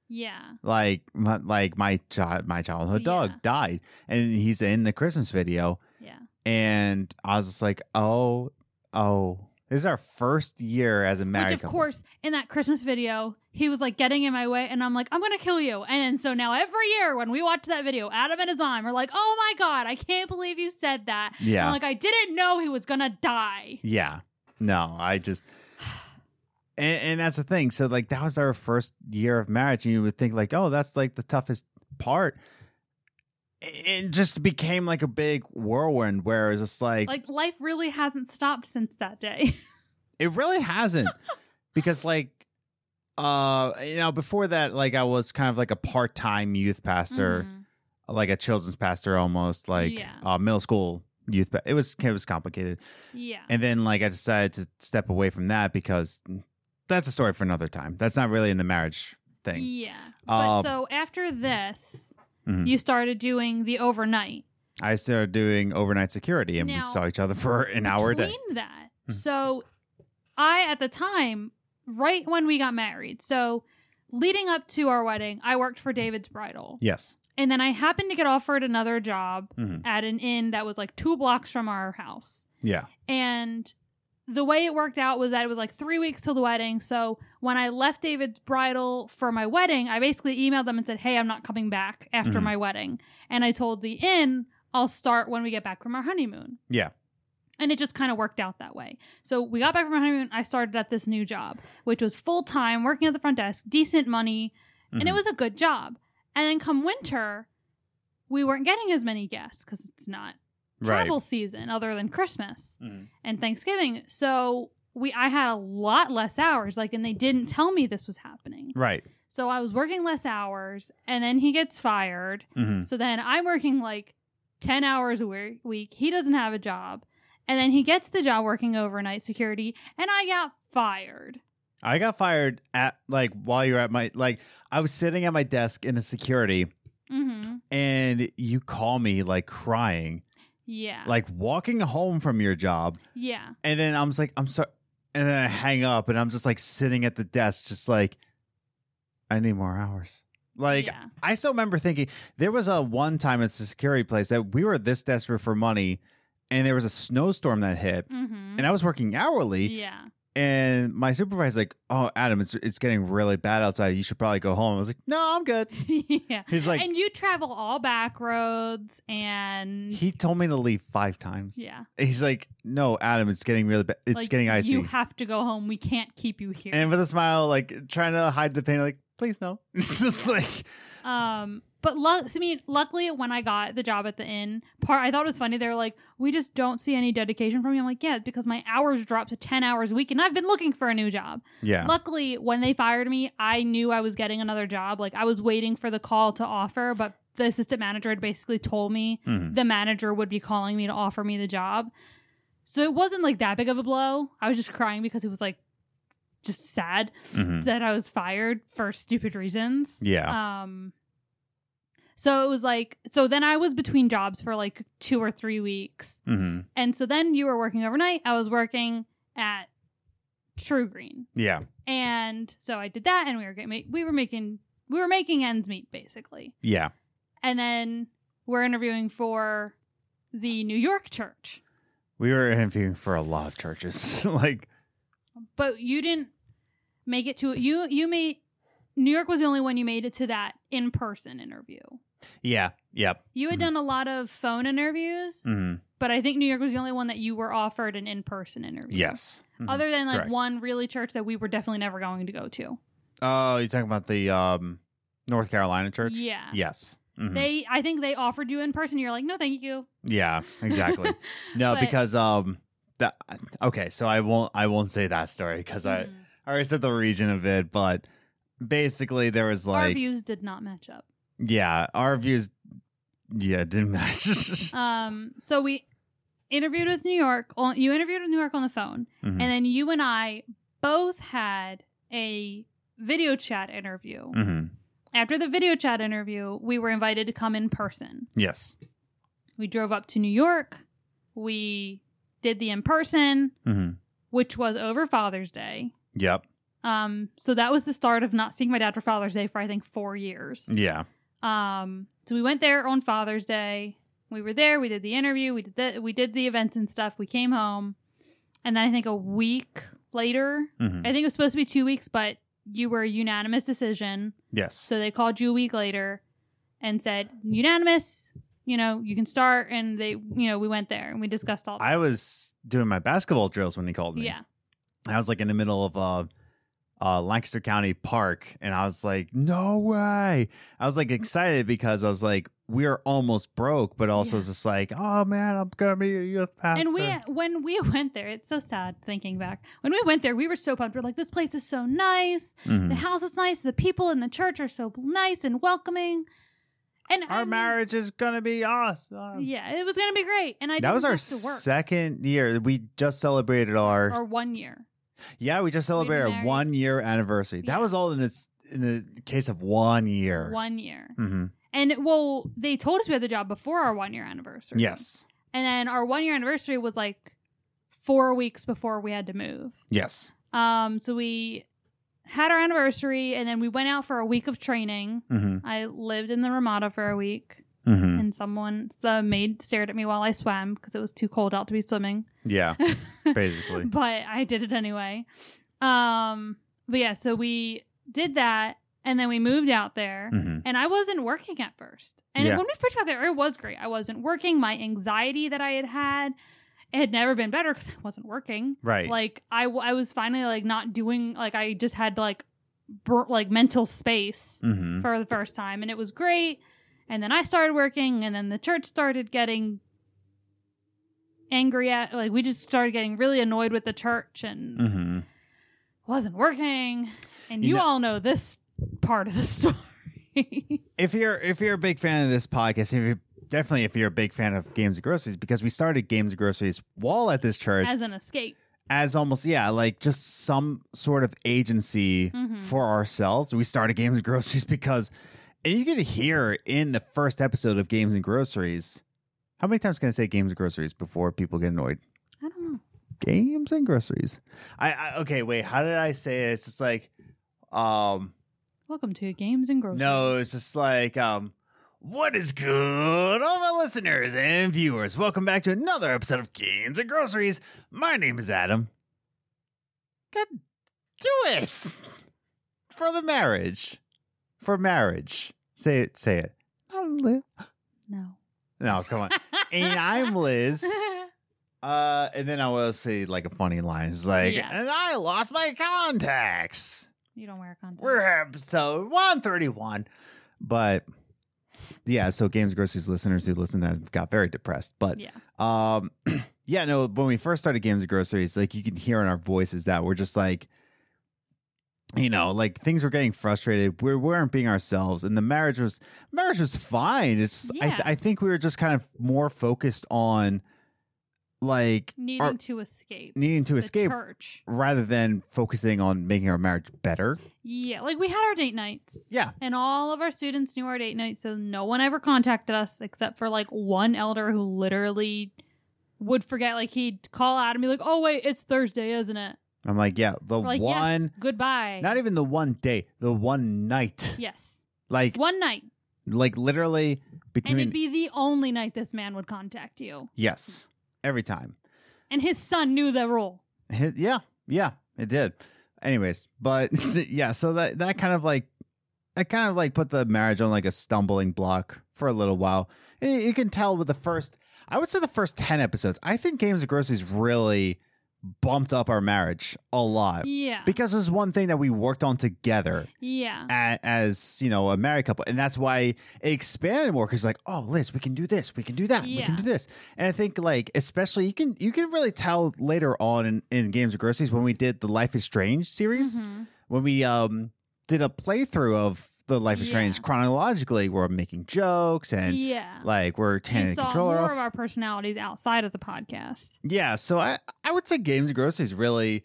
yeah. Like my, like my child my childhood dog Yeah. died and he's in the Christmas video Yeah. and I was just like, "Oh, oh, this is our first year as a married Which, of couple." course, in that Christmas video, he was like getting in my way, and I'm like, I'm gonna kill you. And so now every year when we watch that video, Adam and his mom are like, Oh my god, I can't believe you said that. Yeah, I'm like, I didn't know he was gonna die. yeah. No, I just, and, and that's the thing. So like that was our first year of marriage, and you would think like, "Oh, that's like the toughest part." It just became like a big whirlwind where it's just like, Like life really hasn't stopped since that day. it really hasn't because like uh you know before that like i was kind of like a part-time youth pastor Mhm. like a children's pastor almost like Yeah. uh, middle school youth pa- it was it was complicated Yeah. and then like i decided to step away from that because that's a story for another time that's not really in the marriage thing Yeah. Um, But so after this, Mhm. you started doing the overnight. i started doing overnight security and we saw each other for an hour a day Between that, Mhm. so I at the time, right when we got married, so leading up to our wedding, I worked for David's Bridal, yes and then I happened to get offered another job Mhm. at an inn that was like two blocks from our house, yeah and. The way it worked out was that it was like three weeks till the wedding. So when I left David's bridal for my wedding, I basically emailed them and said, Hey, I'm not coming back after Mhm. my wedding. And I told the inn, I'll start when we get back from our honeymoon. yeah And it just kind of worked out that way. So we got back from our honeymoon. I started at this new job, which was full time, working at the front desk, decent money, and it Mhm. was a good job. And then come winter, we weren't getting as many guests because it's not right travel season other than Christmas Mhm. and Thanksgiving. So we I had a lot less hours, like, and they didn't tell me this was happening. right So I was working less hours, and then he gets fired. Mhm. So then I'm working like 10 hours a week. He doesn't have a job. And then he gets the job working overnight security, and I got fired. I got fired at like while you're at my like I was sitting at my desk in the security hmm and you call me like crying, Yeah. like walking home from your job, yeah. and then I'm just like I'm sorry, and then I hang up and I'm just like sitting at the desk, just like I need more hours. Like Yeah. I still remember thinking there was a one time at the security place that we were this desperate for money, and there was a snowstorm that hit, Mm-hmm. and I was working hourly, Yeah. And my supervisor's like, "Oh, Adam, it's it's getting really bad outside. You should probably go home." I was like, "No, I'm good." yeah. He's like, and you travel all back roads and he told me to leave five times. yeah. He's like, "No, Adam, it's getting really bad. It's Like, getting icy." You have to go home. We can't keep you here. and with a smile, like trying to hide the pain, like, "Please no." It's just like, Um, but lu- I mean, luckily when I got the job at the inn, part I thought it was funny. They were like, "We just don't see any dedication from you." I'm like, "Yeah, because my hours dropped to ten hours a week, and I've been looking for a new job." yeah, Luckily, when they fired me, I knew I was getting another job. Like I was waiting for the call to offer, but the assistant manager had basically told me Mhm. the manager would be calling me to offer me the job. So it wasn't like that big of a blow. I was just crying because it was like just sad Mhm. that I was fired for stupid reasons. yeah, Um so it was like so then I was between jobs for like 2 or 3 weeks. hmm And so then you were working overnight, I was working at TruGreen. yeah, And so I did that and we were getting we were making we were making ends meet basically. yeah. And then we're interviewing for the New York church. We were interviewing for a lot of churches, like, But you didn't make it to you you made New York was the only one you made it to that in-person interview. Yeah, yep, You had Mhm. done a lot of phone interviews, hmm but I think New York was the only one that you were offered an in-person interview. yes. Mhm. Other than like Correct. one really church that we were definitely never going to go to. Oh, you're talking about the um, North Carolina church? Yeah. Yes. Mhm. They I think they offered you in person. You're like, no, thank you. yeah, exactly. no, But- because um, that okay. So I won't. I won't say that story because I, Mhm. I already said the region of it, but basically there was like Our views did not match up. Yeah, our views, yeah, didn't match. Um, so we interviewed with New York. On, you interviewed with New York on the phone, Mhm. and then you and I both had a video chat interview. Mhm. After the video chat interview, we were invited to come in person. Yes. We drove up to New York. We did the in person, hmm which was over Father's Day. Yep. Um, so that was the start of not seeing my dad for Father's Day for I think four years. Yeah. Um, so we went there on Father's Day. We were there. We did the interview. We did the we did the events and stuff. We came home, and then I think a week later, hmm I think it was supposed to be two weeks, but you were a unanimous decision. Yes. So they called you a week later and said unanimous. You know, you can start, and they, you know, we went there and we discussed all. I was doing my basketball drills when he called me. yeah, I was like in the middle of uh, uh, Lancaster County Park, and I was like, "No way!" I was like excited because I was like, "We're almost broke," but also Yeah. just like, "Oh man, I'm gonna be a youth pastor." and we when we went there, it's so sad thinking back. When we went there, we were so pumped. We're like, this place is so nice. Mhm. The house is nice. The people in the church are so nice and welcoming. And I our mean, marriage is gonna be awesome. yeah, it was gonna be great. And I that was our second year. We just celebrated our or one year. Yeah, we just celebrated our married. one year anniversary. Yeah. That was all in this in the case of one year. One year. hmm And well, they told us we had the job before our one year anniversary. Yes. And then our one year anniversary was like four weeks before we had to move. Yes. Um, so we had our anniversary and then we went out for a week of training. hmm I lived in the Ramada for a week hmm and someone, the maid stared at me while I swam because it was too cold out to be swimming. Yeah. Basically. but I did it anyway. Um, but yeah, so we did that and then we moved out there. hmm And I wasn't working at first. And Yeah. when we first got there, it was great. I wasn't working. My anxiety that I had had it had never been better because I wasn't working. Right. Like I, w- I was finally like not doing like I just had like like mental space hmm for the first time, and it was great. And then I started working, and then the church started getting angry at like we just started getting really annoyed with the church and hmm wasn't working. And You you, know- all know this part of the story. if you're if you're a big fan of this podcast, if you're, definitely if you're a big fan of Games and Groceries, because we started Games and Groceries while at this church as, an escape. As almost yeah, like just some sort of agency Mhm. for ourselves. We started Games and Groceries because, and you can hear in the first episode of Games and Groceries. How many times can I say Games and Groceries before people get annoyed? I don't know. games and groceries. I, I okay, wait, how did I say it? It's just like um Welcome to Games and Groceries. No, it's just like, um, what is good, all my listeners and viewers? Welcome back to another episode of Games and Groceries. My name is Adam. God, do it for the marriage, for marriage. Say it, say it. I'm Liz. No. No, come on. and I'm Liz. Uh, and then I will say like a funny line. It's like, Yeah. and I lost my contacts. you don't wear contacts. We're episode 131. But yeah, so Games Groceries listeners who listen that got very depressed. But yeah. um yeah, no, when we first started Games of Groceries, like you can hear in our voices that we're just like you know, like things were getting frustrated. We weren't being ourselves, and the marriage was marriage was fine. It's I, Yeah. I think we were just kind of more focused on like Needing our- to escape. needing to the escape church. rather than focusing on making our marriage better. Yeah. Like we had our date nights. Yeah, And all of our students knew our date nights, so no one ever contacted us except for like one elder who literally would forget. Like he'd call out and be like, "Oh wait, it's Thursday, isn't it?" I'm like, yeah, the We're like, one. yes, goodbye. Not even the one day, the one night. yes, Like one night, like literally and between it'd be the only night this man would contact you. yes, every time. And his son knew the rule. Yeah, yeah, it did. Anyways, but yeah, so that that kind of like I kind of like put the marriage on like a stumbling block for a little while. And you, you can tell with the first I would say the first 10 episodes. I think Games of Groceries really bumped up our marriage a lot. Yeah, Because there's one thing that we worked on together. yeah, a- as you know a married couple and that's why it expanded more because like oh liz we can do this we can do that we can do this and i think like especially you can you can really tell later on in, in games of groceries when we did the life is strange series Mhm. when we um did a playthrough of the life is strange chronologically we're making jokes and yeah. like we're you handing the saw controller more off of our personalities outside of the podcast. yeah so i i would say games of groceries really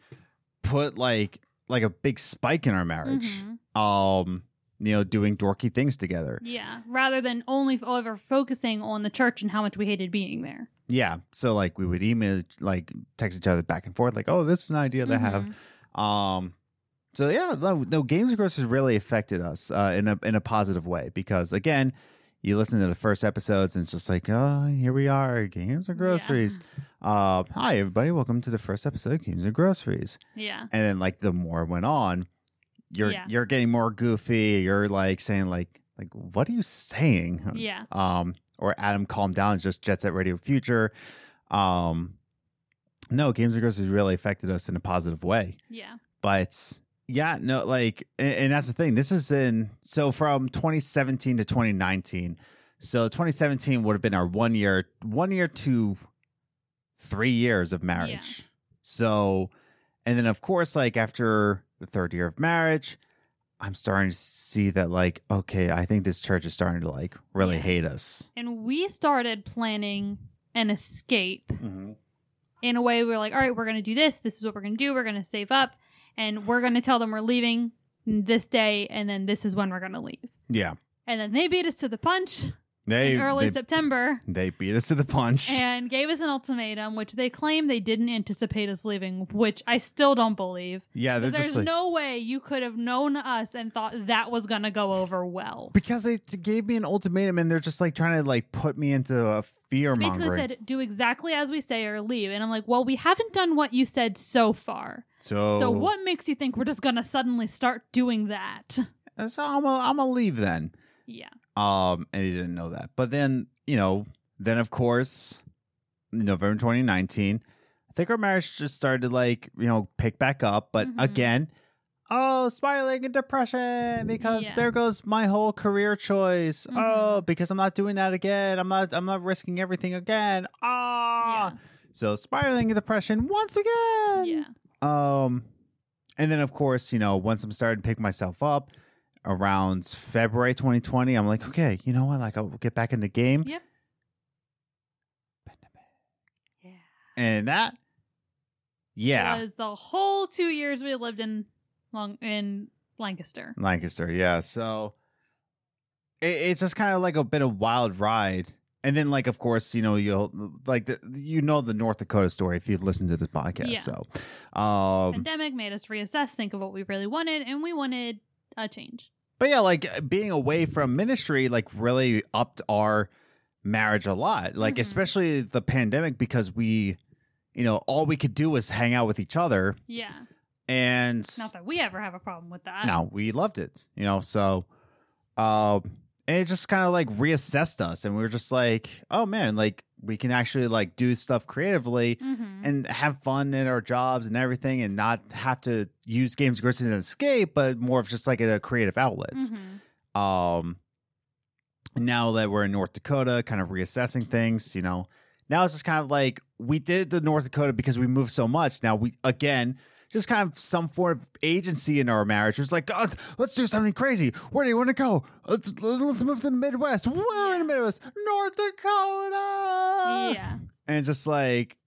put like like a big spike in our marriage Mhm. um you know doing dorky things together Yeah, rather than only ever focusing on the church and how much we hated being there. Yeah. So like we would email like text each other back and forth, like, oh, this is an idea they have. Mhm. Um so yeah, no, no Games of Groceries really affected us uh, in a in a positive way because again, you listen to the first episodes and it's just like, oh, here we are, Games of Groceries. Uh, hi everybody, welcome to the first episode of Games of Groceries. Yeah. And then like the more it went on, you're Yeah. you're getting more goofy. You're like saying like like what are you saying? Yeah. um or Adam calm down it's just Jet Set Radio Future. Um no, Games of Groceries really affected us in a positive way. Yeah. But yeah, no, like and, and that's the thing. This is in so from 2017 to 2019. So 2017 would have been our one year one year to three years of marriage. So and then of course, like after the third year of marriage, I'm starting to see that like, okay, I think this church is starting to like really Yeah. hate us. And we started planning an escape mm-hmm. in a way we're like, all right, we're going to do this. This is what we're going to do. We're going to save up and we're going to tell them we're leaving this day and then this is when we're going to leave. Yeah. And then they beat us to the punch They in early they, September they beat us to the punch. and gave us an ultimatum, which they claim they didn't anticipate us leaving, which I still don't believe. yeah, There's like no way you could have known us and thought that was going to go over well. because they gave me an ultimatum and they're just like trying to like put me into a fear Basically said, do exactly as we say or leave. And I'm like, well, we haven't done what you said so far. So So what makes you think we're just going to suddenly start doing that? So I'm gonna I'm gonna leave then. Yeah. Um, and he didn't know that. But then, you know, then of course, November 2019, I think our marriage just started to like, you know, pick back up. But Mhm. again, oh, spiraling and depression because Yeah. there goes my whole career choice. Mhm. Oh, because I'm not doing that again. I'm not. I'm not risking everything again. Ah. So spiraling in depression once again. Yeah. Um, and then of course, you know, once I'm starting to pick myself up around February 2020, I'm like, okay, you know what? Like, I'll get back in the game. Yep. Yeah. And that, yeah, Was the whole two years we lived in long in Lancaster. Lancaster, yeah. So it, it's just kind of like a bit of wild ride. And then, like, of course, you know, you'll like the, you know the North Dakota story if you listen to this podcast. Yeah. So, um, Pandemic made us reassess, think of what we really wanted, and we wanted a change. But yeah, like being away from ministry, like really upped our marriage a lot. Like Mhm. especially the pandemic because we, you know, all we could do was hang out with each other, Yeah. and Not that we ever have a problem with that. no, we loved it. You know, so, um, and it just kind of like reassessed us, and we were just like, oh man, like we can actually like do stuff creatively hmm and have fun in our jobs and everything, and not have to use games as an escape, but more of just like a creative outlet. hmm Um, now that we're in North Dakota, kind of reassessing things, you know, now it's just kind of like we did the North Dakota because we moved so much. Now we again just kind of some form of agency in our marriage. It was like, God, let's do something crazy. Where do you want to go? Let's let's move to the Midwest. Where in the Midwest? North Dakota. yeah. And just like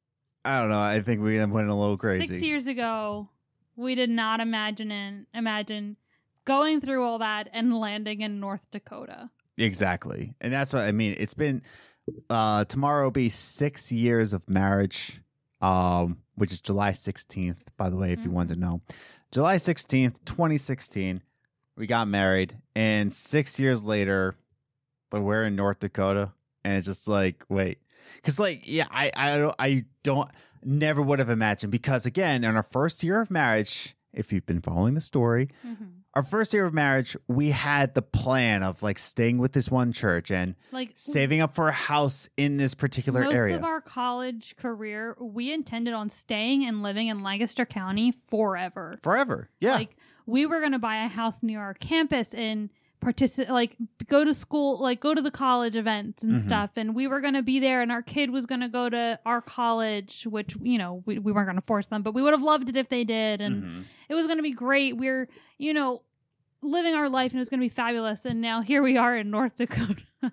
I don't know. I think we went a little crazy. Six years ago, we did not imagine in, imagine going through all that and landing in North Dakota. Exactly. And that's what I mean. It's been uh tomorrow will be six years of marriage. Um, which is July 16th, by the way, if you wanted to know. July 16th, 2016, we got married, and six years later, we're in North Dakota, and it's just like, wait. Cause like, yeah, I I don't I don't never would have imagined because again, in our first year of marriage, if you've been following the story, Mm-hmm. Our first year of marriage, we had the plan of like staying with this one church and Like saving up for a house in this particular most area. of our college career, we intended on staying and living in Lancaster County forever. Forever. Yeah. Like we were gonna buy a house near our campus and participate, like go to school, like go to the college events and Mhm. stuff. And we were gonna be there, and our kid was gonna go to our college, which you know we, we weren't gonna force them, but we would have loved it if they did, and Mhm. it was gonna be great. We're you know living our life, and it was gonna be fabulous. And now here we are in North Dakota.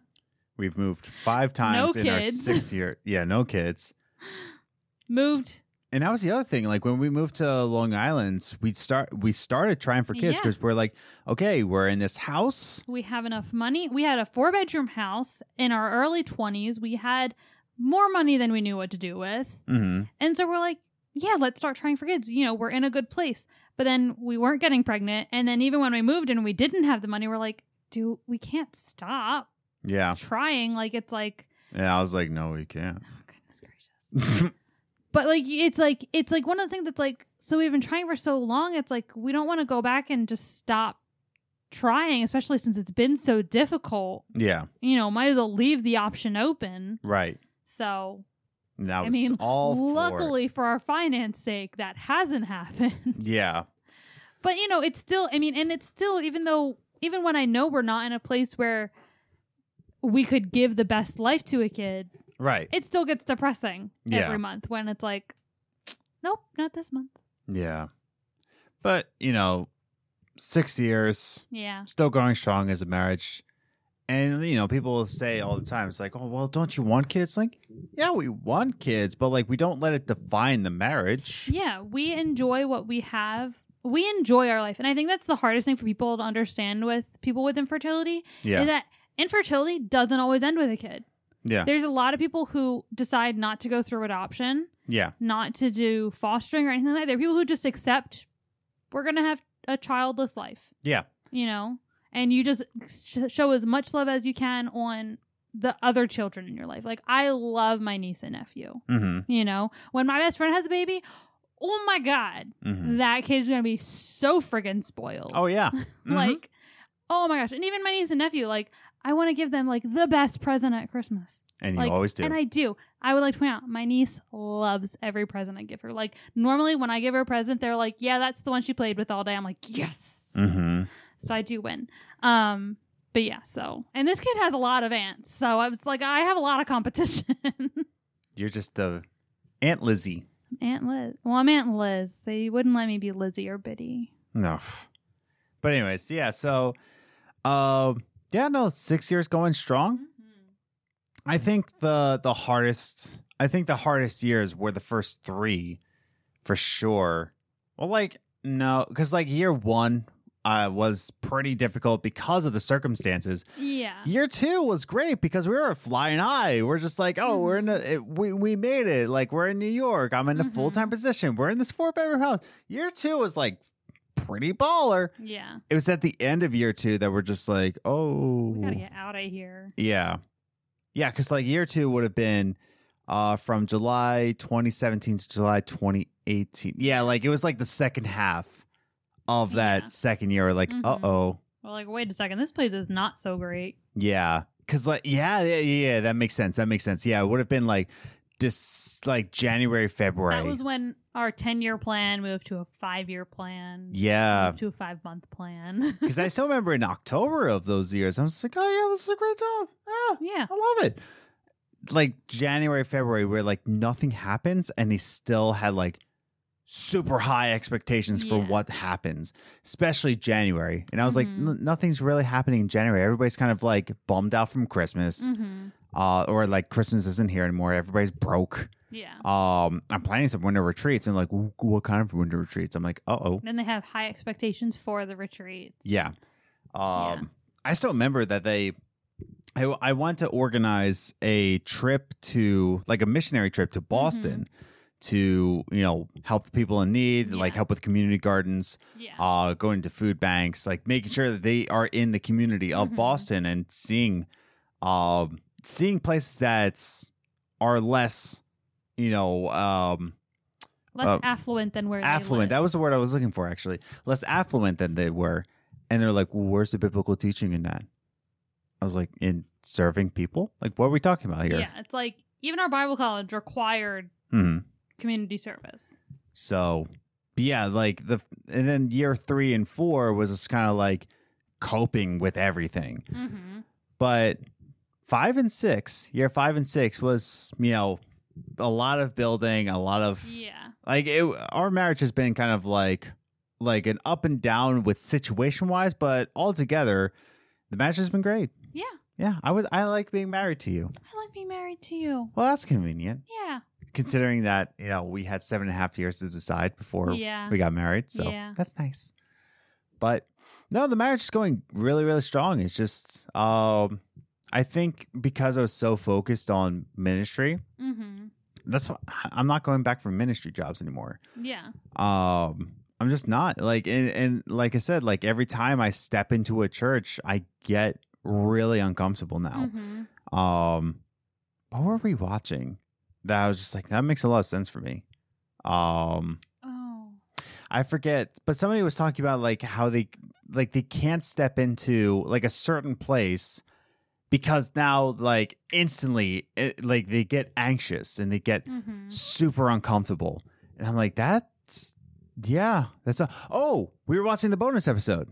We've moved five times in our six year. Yeah, no kids. Moved And that was the other thing. Like when we moved to Long Island, we start we started trying for kids Yeah. because we're like, okay, we're in this house. we have enough money. We had a four bedroom house in our early 20s. We had more money than we knew what to do with. hmm And so we're like, yeah, let's start trying for kids. You know, we're in a good place. But then we weren't getting pregnant. And then even when we moved and we didn't have the money, we're like, dude, we can't stop Yeah. trying. Like, it's like, Yeah, I was like, no, we can't. oh, goodness gracious. But like, it's like, it's like one of those things that's like, so we've been trying for so long. It's like, we don't want to go back and just stop trying, especially since it's been so difficult. yeah. You know, might as well leave the option open. Right. So, now I mean, all for luckily for our finance sake, that hasn't happened. Yeah. but you know it's still i mean and it's still even though even when i know we're not in a place where we could give the best life to a kid Right. it still gets depressing Yeah. every month when it's like nope not this month Yeah. But, you know, six years, yeah still going strong as a marriage. And, you know, people will say all the time, it's like, oh, well, don't you want kids? Like, yeah, we want kids, but like, we don't let it define the marriage. yeah we enjoy what we have we enjoy our life and i think that's the hardest thing for people to understand with people with infertility Yeah. is that infertility doesn't always end with a kid Yeah. there's a lot of people who decide not to go through adoption Yeah. not to do fostering or anything like that. There are people who just accept we're going to have a childless life, Yeah. you know, and you just sh- show as much love as you can on the other children in your life. Like, I love my niece and nephew, Mm you know, when my best friend has a baby, oh my God, hmm. Mm hmm. that kid's going to be so friggin' spoiled. Oh, yeah. Mhm. Like, oh my gosh. And even my niece and nephew, like, I want to give them like the best present at Christmas. and you Like, always do. And I do. I would like to point out my niece loves every present I give her. Like normally when I give her a present, they're like, "Yeah, that's the one she played with all day." I'm like, "Yes." mm-hmm. So I do win. Um, but yeah. So and this kid has a lot of aunts, so I was like, I have a lot of competition. You're just the Aunt Lizzie. Aunt Liz. Well, I'm Aunt Liz. They wouldn't let me be Lizzie or Biddy. No. But anyways, yeah, so uh yeah, no, six years going strong. I think the the hardest I think the hardest years were the first three for sure. Well like no, because like year one uh was pretty difficult because of the circumstances. Yeah. Year two was great because we were a flying high. We're just like, oh, we're in the it, we we made it. Like we're in New York. I'm in a Mhm. full time position. We're in this four bedroom house. Year two was like pretty baller. Yeah. It was at the end of year two that we're just like, oh, We gotta get out of here. yeah, yeah, because like year two would have been uh from July 2017 to July 2018. Yeah, like it was like the second half of that Yeah. second year. Like, Mhm. uh oh, We're like, wait a second, this place is not so great. yeah, because like yeah, yeah, yeah, that makes sense. That makes sense. Yeah, it would have been like this like January, February. That was when our ten year plan moved to a five year plan. yeah, Moved to a five month plan. because I still remember in October of those years, I was like, oh yeah, this is a great job. Yeah, yeah. I love it. Like January, February, where like nothing happens, and they still had like super high expectations for what happens, especially January. And I was like, Mhm. "N- nothing's really happening in January. Everybody's kind of like bummed out from Christmas, hmm uh, or like Christmas isn't here anymore. Everybody's broke. Yeah. Um, I'm planning some winter retreats, and like, what kind of winter retreats? I'm like, uh oh. Then they have high expectations for the retreats. Yeah. Um, Yeah. I still remember that they, I, I want to organize a trip to, like a missionary trip to Boston to, you know, help the people in need, like help with community gardens, Yeah. uh, going to food banks, like making sure that they are in the community of Mhm. Boston and seeing, um, seeing places that are less, you know, um, Less uh, affluent than where affluent. That was the word I was looking for, actually. Less affluent than they were. And they're like, well, where's the biblical teaching in that? I was like, in serving people? Like, what are we talking about here? Yeah. It's like even our Bible college required hmm community service. So, yeah, like the, and then year three and four was just kind of like coping with everything. Mm-hmm. But five and six, year five and six was, you know, a lot of building, a lot of Yeah. like it, our marriage has been kind of like like an up and down with situation wise but altogether the marriage has been great Yeah. yeah i would i like being married to you I like being married to you. well that's convenient Yeah. Considering that you know we had seven and a half years to decide before Yeah. we got married so Yeah. that's nice but no the marriage is going really really strong it's just um i think because i was so focused on ministry Mm-hmm. that's why i'm not going back for ministry jobs anymore Yeah. um i'm just not like and, and like i said like every time i step into a church i get really uncomfortable now Mm-hmm. um what were we watching that i was just like that makes a lot of sense for me um Oh. i forget but somebody was talking about like how they like they can't step into like a certain place because now like instantly it, like they get anxious and they get Mm-hmm. super uncomfortable. And I'm like, that's yeah, that's a oh, we were watching the bonus episode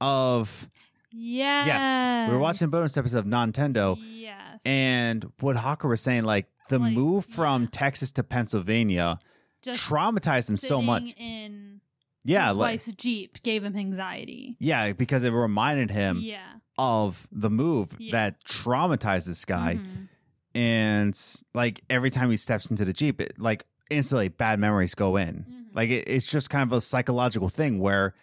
of Yes. yes, we were watching the bonus episode of Nintendo, Yes. and what Hawker was saying, like the Like, move from yeah. Texas to Pennsylvania Just traumatized him so much. In Yeah, his like wife's Jeep gave him anxiety. yeah, because it reminded him yeah. of the move Yeah. that traumatized this guy. Mhm. And like every time he steps into the Jeep, it, like instantly bad memories go in. Mhm. Like it, it's just kind of a psychological thing where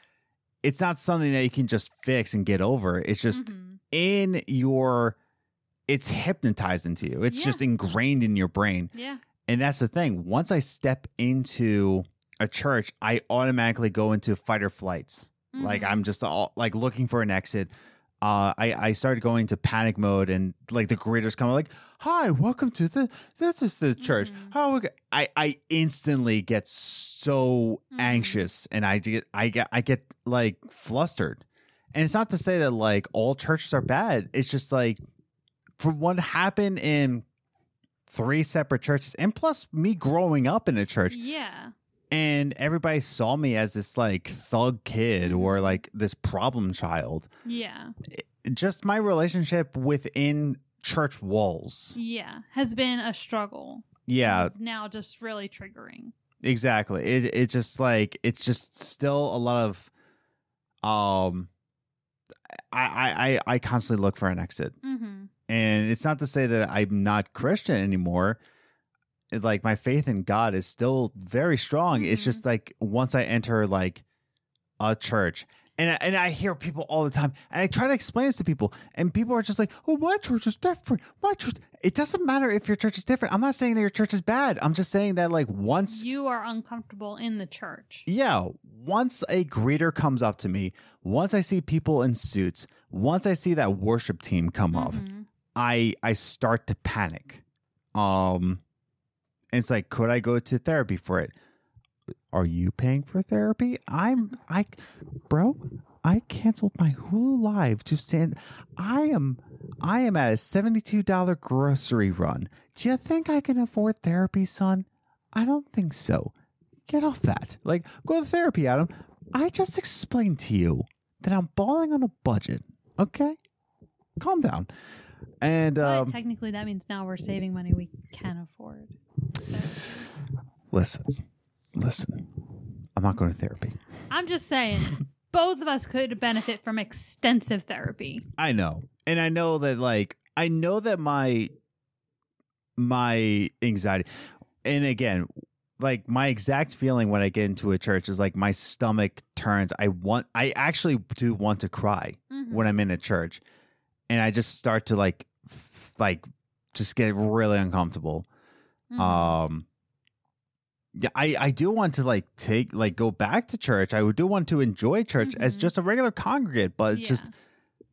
it's not something that you can just fix and get over. It's just Mhm. in your, it's hypnotized into you. It's Yeah. just ingrained in your brain. Yeah. And that's the thing. Once I step into a church, I automatically go into fight or flights. Like Mhm. I'm just all, like looking for an exit. Uh, I I started going to panic mode, and like the greeters come like, "Hi, welcome to the this is the church." Mhm. How we I I instantly get so Mhm. anxious, and I get I get I get like flustered. And it's not to say that like all churches are bad. It's just like from what happened in three separate churches, and plus me growing up in a church, Yeah. and everybody saw me as this like thug kid or Mhm. like this problem child. Yeah. Just my relationship within church walls. Yeah. Has been a struggle. Yeah, It's now just really triggering. exactly. It it just like it's just still a lot of um I I I, constantly look for an exit. Mm-hmm. And it's not to say that I'm not Christian anymore. It, like my faith in God is still very strong. It's Mhm. just like once I enter like a church, And I, and I hear people all the time, and I try to explain this to people, and people are just like, "Oh, my church is different. My church." It doesn't matter if your church is different. I'm not saying that your church is bad. I'm just saying that like once You are uncomfortable in the church. yeah, once a greeter comes up to me, once I see people in suits, once I see that worship team come up, Mhm. I I start to panic. Um and it's like could I go to therapy for it? Are you paying for therapy? I'm I bro, I canceled my Hulu Live to send I am I am at a $72 grocery run. Do you think I can afford therapy, son? I don't think so. Get off that. Like go to therapy, Adam. I just explained to you that I'm balling on a budget. Okay? Calm down. And um, technically, that means now we're saving money we can afford. listen, listen. I'm not going to therapy. I'm just saying, both of us could benefit from extensive therapy. I know, and I know that like I know that my my anxiety, and again, like my exact feeling when I get into a church is like my stomach turns. I want, I actually do want to cry Mhm. when I'm in a church, and I just start to like, f- like, just get really uncomfortable. Mhm. um yeah i i do want to like take like go back to church i do want to enjoy church as Mhm. just a regular congregate but it's just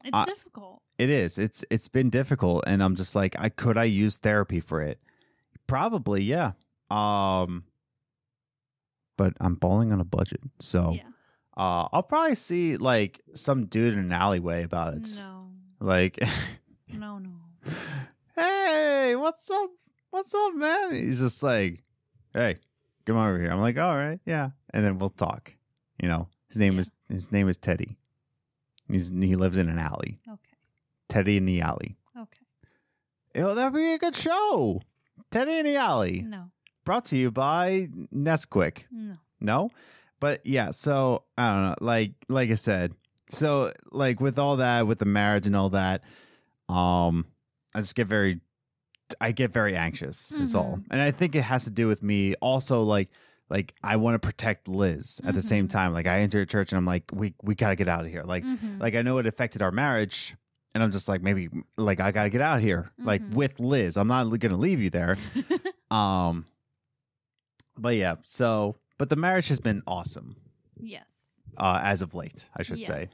it's I- difficult. it is it's it's been difficult and i'm just like i could i use therapy for it probably yeah um but i'm balling on a budget so yeah. uh i'll probably see like some dude in an alleyway about it No, like no, no. hey, what's up? What's up, man? He's just like, hey, come over here. I'm like, all right, yeah, and then we'll talk. You know, his name Yeah. is his name is Teddy. He's he lives in an alley. Okay, Teddy in the alley. okay. Oh, that'd be a good show. Teddy in the alley, No, brought to you by Nesquik. no. No, but yeah. So I don't know. Like like I said, so like with all that, with the marriage and all that, um, I just get very, I get very anxious. Is all, and I think it has to do with me also like. Like I want to protect Liz at the same Mhm. time. Like I enter a church and I'm like, we we gotta get out of here. Like Mhm. like I know it affected our marriage, and I'm just like maybe like I gotta get out of here. Like Mhm. with Liz, I'm not gonna leave you there. Um, but yeah, so but the marriage has been awesome yes. uh, as of late, I should say.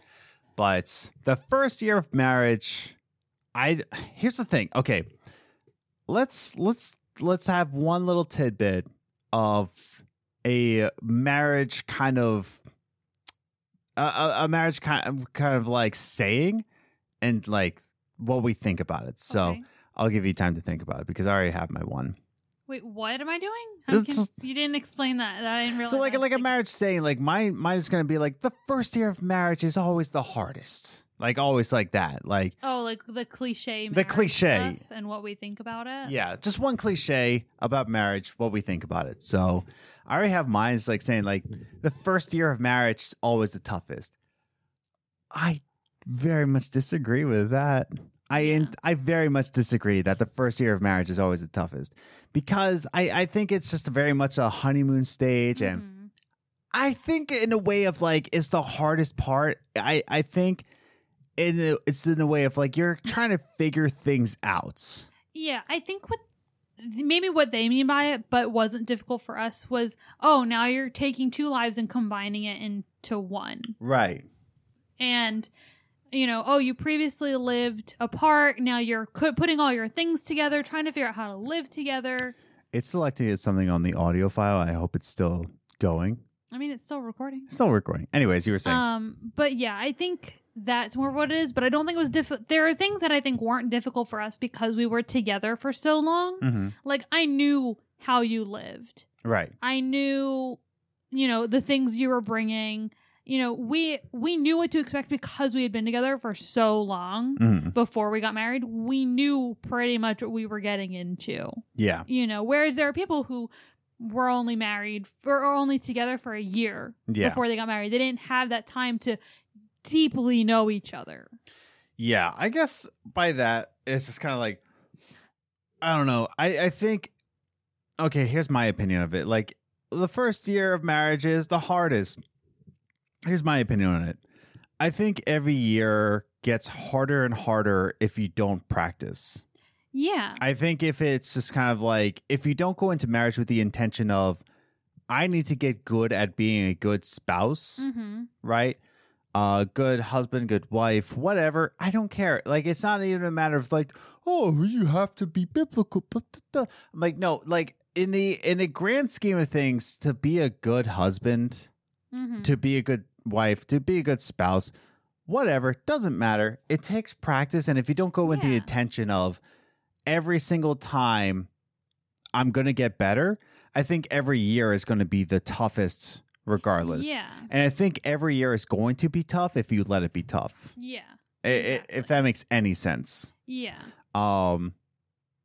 But the first year of marriage, I here's the thing. Okay, let's let's let's have one little tidbit of a marriage kind of a, marriage kind of kind of like saying and like what we think about it. So Okay. I'll give you time to think about it because I already have my one. Wait, what am I doing? Just- you didn't explain that. That I didn't realize. So like like a marriage saying like my mine is gonna be like the first year of marriage is always the hardest. Like always like that. Like Oh, like the cliche. The cliche. and what we think about it. yeah, just one cliche about marriage, what we think about it. So I already have mine. It's like saying like the first year of marriage is always the toughest. I very much disagree with that. I Yeah. I very much disagree that the first year of marriage is always the toughest because I I think it's just very much a honeymoon stage and Mhm. I think in a way of like it's the hardest part. I I think in it's in a way of like you're trying to figure things out. Yeah, I think what maybe what they mean by it, but wasn't difficult for us was oh now you're taking two lives and combining it into one, Right. and you know oh you previously lived apart now you're putting all your things together trying to figure out how to live together. It's selecting as something on the audio file. I hope it's still going. I mean it's still recording. Still recording. Anyways, you were saying. Um, but yeah, I think that's more what it is. But I don't think it was difficult. There are things that I think weren't difficult for us because we were together for so long. Mhm. Like I knew how you lived. Right. I knew, you know, the things you were bringing. You know, we we knew what to expect because we had been together for so long Mhm. before we got married. We knew pretty much what we were getting into. Yeah. You know, whereas there are people who were only married or only together for a year Yeah. before they got married. They didn't have that time to deeply know each other. Yeah. I guess by that it's just kind of like I don't know. I I think okay. Here's my opinion of it. Like the first year of marriage is the hardest. Here's my opinion on it. I think every year gets harder and harder if you don't practice. Yeah. I think if it's just kind of like if you don't go into marriage with the intention of I need to get good at being a good spouse, mm-hmm. right? Uh good husband, good wife, whatever. I don't care. Like it's not even a matter of like, oh, you have to be biblical. But I'm like, no, like in the in the grand scheme of things, to be a good husband, Mm-hmm. to be a good wife, to be a good spouse, whatever, doesn't matter. It takes practice. And if you don't go with the intention of every single time I'm going to get better, I think every year is going to be the toughest regardless. Yeah. And I think every year is going to be tough if you let it be tough. Yeah. I- I- Exactly. if that makes any sense. Yeah. Um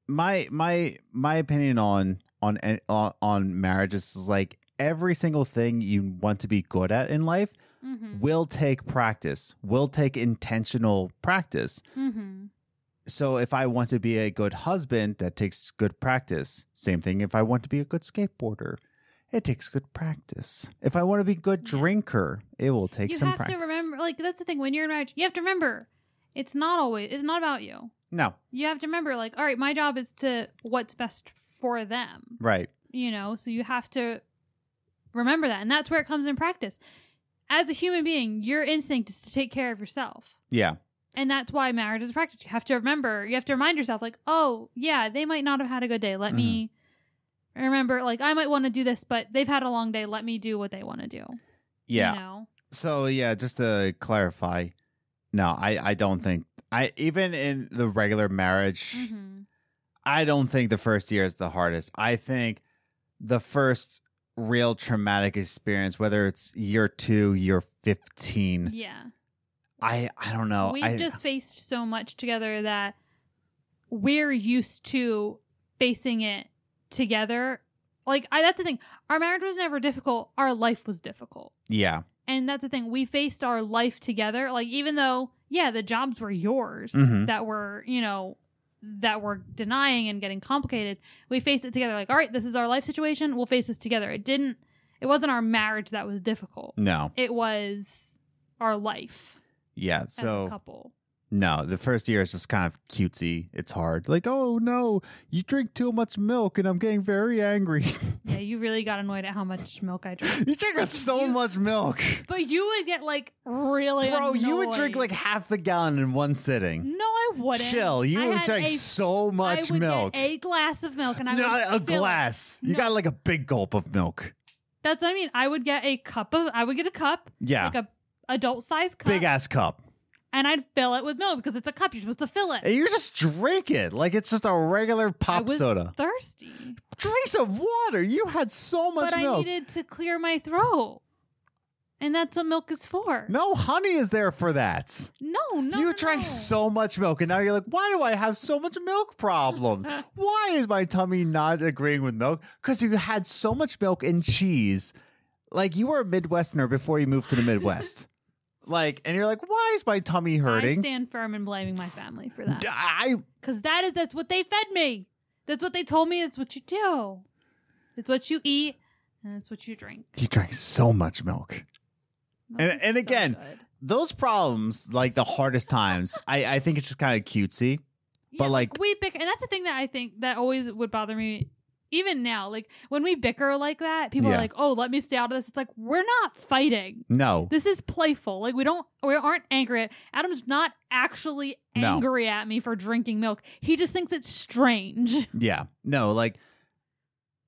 my my my opinion on on on, on marriage is like every single thing you want to be good at in life Mm-hmm. will take practice, will take intentional practice. Mm-hmm. So if I want to be a good husband, that takes good practice. Same thing if I want to be a good skateboarder. It takes good practice. If I want to be a good drinker, it will take You some practice. You have to remember, like that's the thing. When you're in marriage, you have to remember, it's not always. It's not about you. no, You have to remember, like, all right, my job is to what's best for them. right. You know, so you have to remember that, and that's where it comes in practice. As a human being, your instinct is to take care of yourself. Yeah. And that's why marriage is a practice. You have to remember, you have to remind yourself, like, oh, yeah, they might not have had a good day. Let me mm-hmm. Remember, like, I might want to do this, but they've had a long day. Let me do what they want to do. Yeah. You know? So yeah, just to clarify, no, I I don't think I even in the regular marriage, Mhm. I don't think the first year is the hardest. I think the first real traumatic experience, whether it's year two, year fifteen, Yeah. I I don't know. We've I, just faced so much together that we're used to facing it together. Like, I, that's the thing. Our marriage was never difficult. Our life was difficult. yeah, And that's the thing. We faced our life together. Like, even though, yeah, the jobs were yours Mhm. that were, you know, that were denying and getting complicated, we faced it together. Like, all right, this is our life situation. We'll face this together. It didn't, it wasn't our marriage that was difficult. no, It was our life yeah. So couple. No, the first year is just kind of cutesy. It's hard. Like, oh no, you drink too much milk, and I'm getting very angry. Yeah, you really got annoyed at how much milk I drank. you drink so You- much milk. But you would get like really Bro, you would drink like half the gallon in one sitting. No, I wouldn't. Chill. You I would drink a- so much I would milk. Get a glass of milk, and I Not a fill it. glass. You No. got like a big gulp of milk. That's what I mean. I would get a cup of. I would get a cup, Yeah. like a adult size cup, big ass cup. And I'd fill it with milk because it's a cup. You're supposed to fill it. And you just drink it like it's just a regular I pop was soda. thirsty, Drink some water. You had so much but I needed to clear my throat, and that's what milk is for. no honey is there for that. no, no. you drank no. so much milk, and now you're like, why do I have so much milk problems? why is my tummy not agreeing with milk? Because you had so much milk and cheese. Like you were a Midwesterner before you moved to the Midwest. Like, and you're like, why is my tummy hurting I stand firm in blaming my family for that. I Because that is that's what they fed me. That's what they told me. It's what you do. It's what you eat, and it's what you drink. you drank so much milk. Milk And- and so again, good. Those problems, like the hardest times, I, I think it's just kind of cutesy. but, Yeah, like- we bicker, and that's the thing that I think that always would bother me. Even now, like when we bicker like that, people Yeah. are like, "Oh, let me stay out of this." It's like we're not fighting. No. This is playful. Like we don't, we aren't angry. At, Adam's not actually No. angry at me for drinking milk. He just thinks it's strange. Yeah. No, like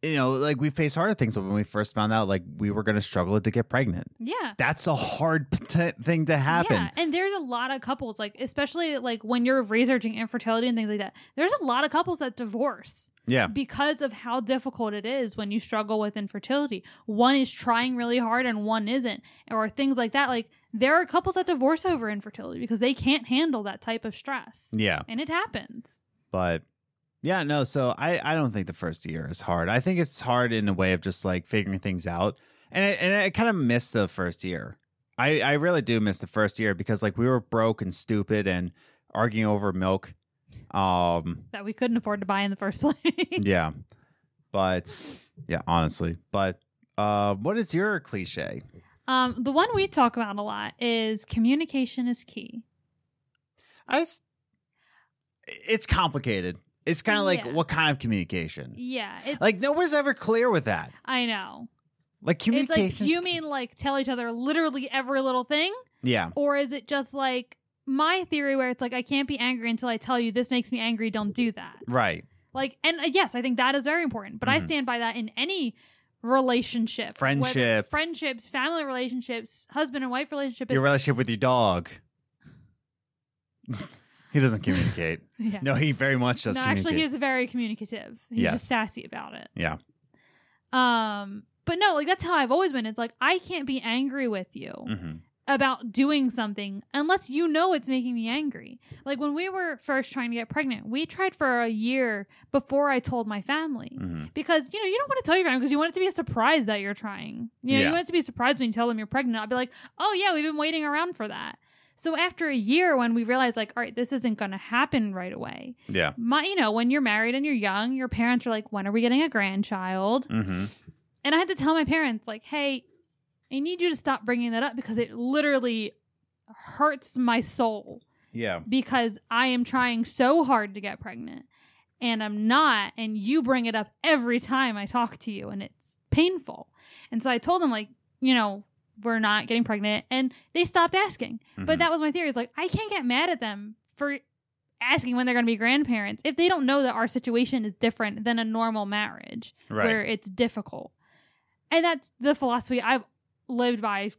you know, like we faced harder things when we first found out like we were going to struggle to get pregnant. Yeah. That's a hard t- thing to happen. Yeah, and there's a lot of couples, like especially like when you're researching infertility and things like that. There's a lot of couples that divorce Yeah. because of how difficult it is when you struggle with infertility. One is trying really hard and one isn't, or things like that. Like there are couples that divorce over infertility because they can't handle that type of stress, Yeah. and it happens. But yeah, no, so I I don't think the first year is hard. I think it's hard in a way of just like figuring things out. And I, and I kind of missed the first year. I I really do miss the first year because like we were broke and stupid and arguing over milk. Um That we couldn't afford to buy in the first place. yeah. But yeah, honestly. But uh what is your cliche? Um, the one we talk about a lot is communication is key. I, it's complicated. It's kind of like Yeah. what kind of communication? Yeah, it's, Like no one's ever clear with that. I know. Like It's communication. like, do you mean like tell each other literally every little thing, Yeah. or is it just like my theory where it's like I can't be angry until I tell you this makes me angry. Don't do that. Right. Like, and uh, yes, I think that is very important. But I Mhm. stand by that in any relationship, whether Friendship. friendships, family relationships, husband and wife relationship. Your relationship with your dog. he doesn't communicate. yeah. No, he very much does no, actually, he's very communicative. He's Yes. just sassy about it. yeah. Um, but no, like that's how I've always been. It's like I can't be angry with you hmm about doing something unless you know it's making me angry. Like when we were first trying to get pregnant, we tried for a year before I told my family. hmm Because you know you don't want to tell your family because you want it to be a surprise that you're trying. You know Yeah. you want it to be a surprise when you tell them you're pregnant. I'd be like, oh yeah, we've been waiting around for that. So after a year, when we realized like, all right, this isn't going to happen right away. Yeah. My, you know, when you're married and you're young, your parents are like, when are we getting a grandchild? hmm And I had to tell my parents like, hey, I need you to stop bringing that up because it literally hurts my soul Yeah. because I am trying so hard to get pregnant and I'm not. And you bring it up every time I talk to you and it's painful. And so I told them, like, you know, we're not getting pregnant. And they stopped asking. Mhm. But that was my theory. Is like, I can't get mad at them for asking when they're going to be grandparents if they don't know that our situation is different than a normal marriage right. where it's difficult. And that's the philosophy I've lived by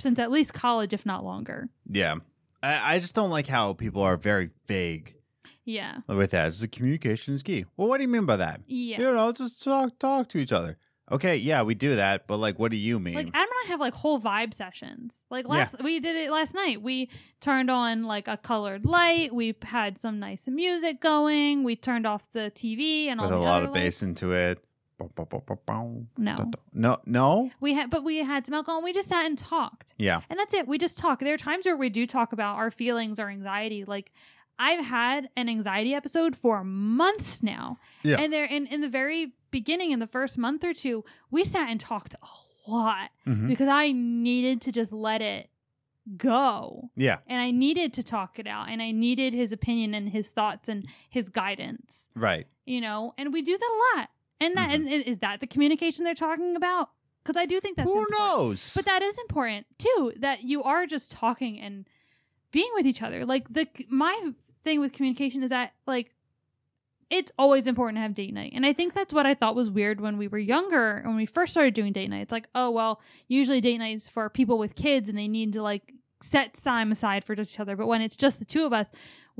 since at least college, if not longer. yeah. I, I just don't like how people are very vague Yeah. with that. It's the communication is key. Well, what do you mean by that? Yeah. You know, just talk talk to each other. Okay, yeah, we do that, but like, what do you mean? Like Adam and I have like whole vibe sessions. Like last we did it last night. We turned on like a colored light. We had some nice music going. We turned off the TV and with all a lot of lights. bass into it. No. No. No. We had but we had some alcohol and we just sat and talked. Yeah. And that's it. We just talk. There are times where we do talk about our feelings or anxiety. Like I've had an anxiety episode for months now. Yeah. And there in, in the very beginning, in the first month or two, we sat and talked a lot Mhm. because I needed to just let it go. Yeah. And I needed to talk it out. And I needed his opinion and his thoughts and his guidance. Right. You know, and we do that a lot. And that Mhm. and is that the communication they're talking about? Because I do think that's Who important. knows? But that is important too. That you are just talking and being with each other. Like the my thing with communication is that like it's always important to have date night. And I think that's what I thought was weird when we were younger, when we first started doing date night. It's like, oh well, usually date nights for people with kids and they need to like set time aside for each other. But when it's just the two of us,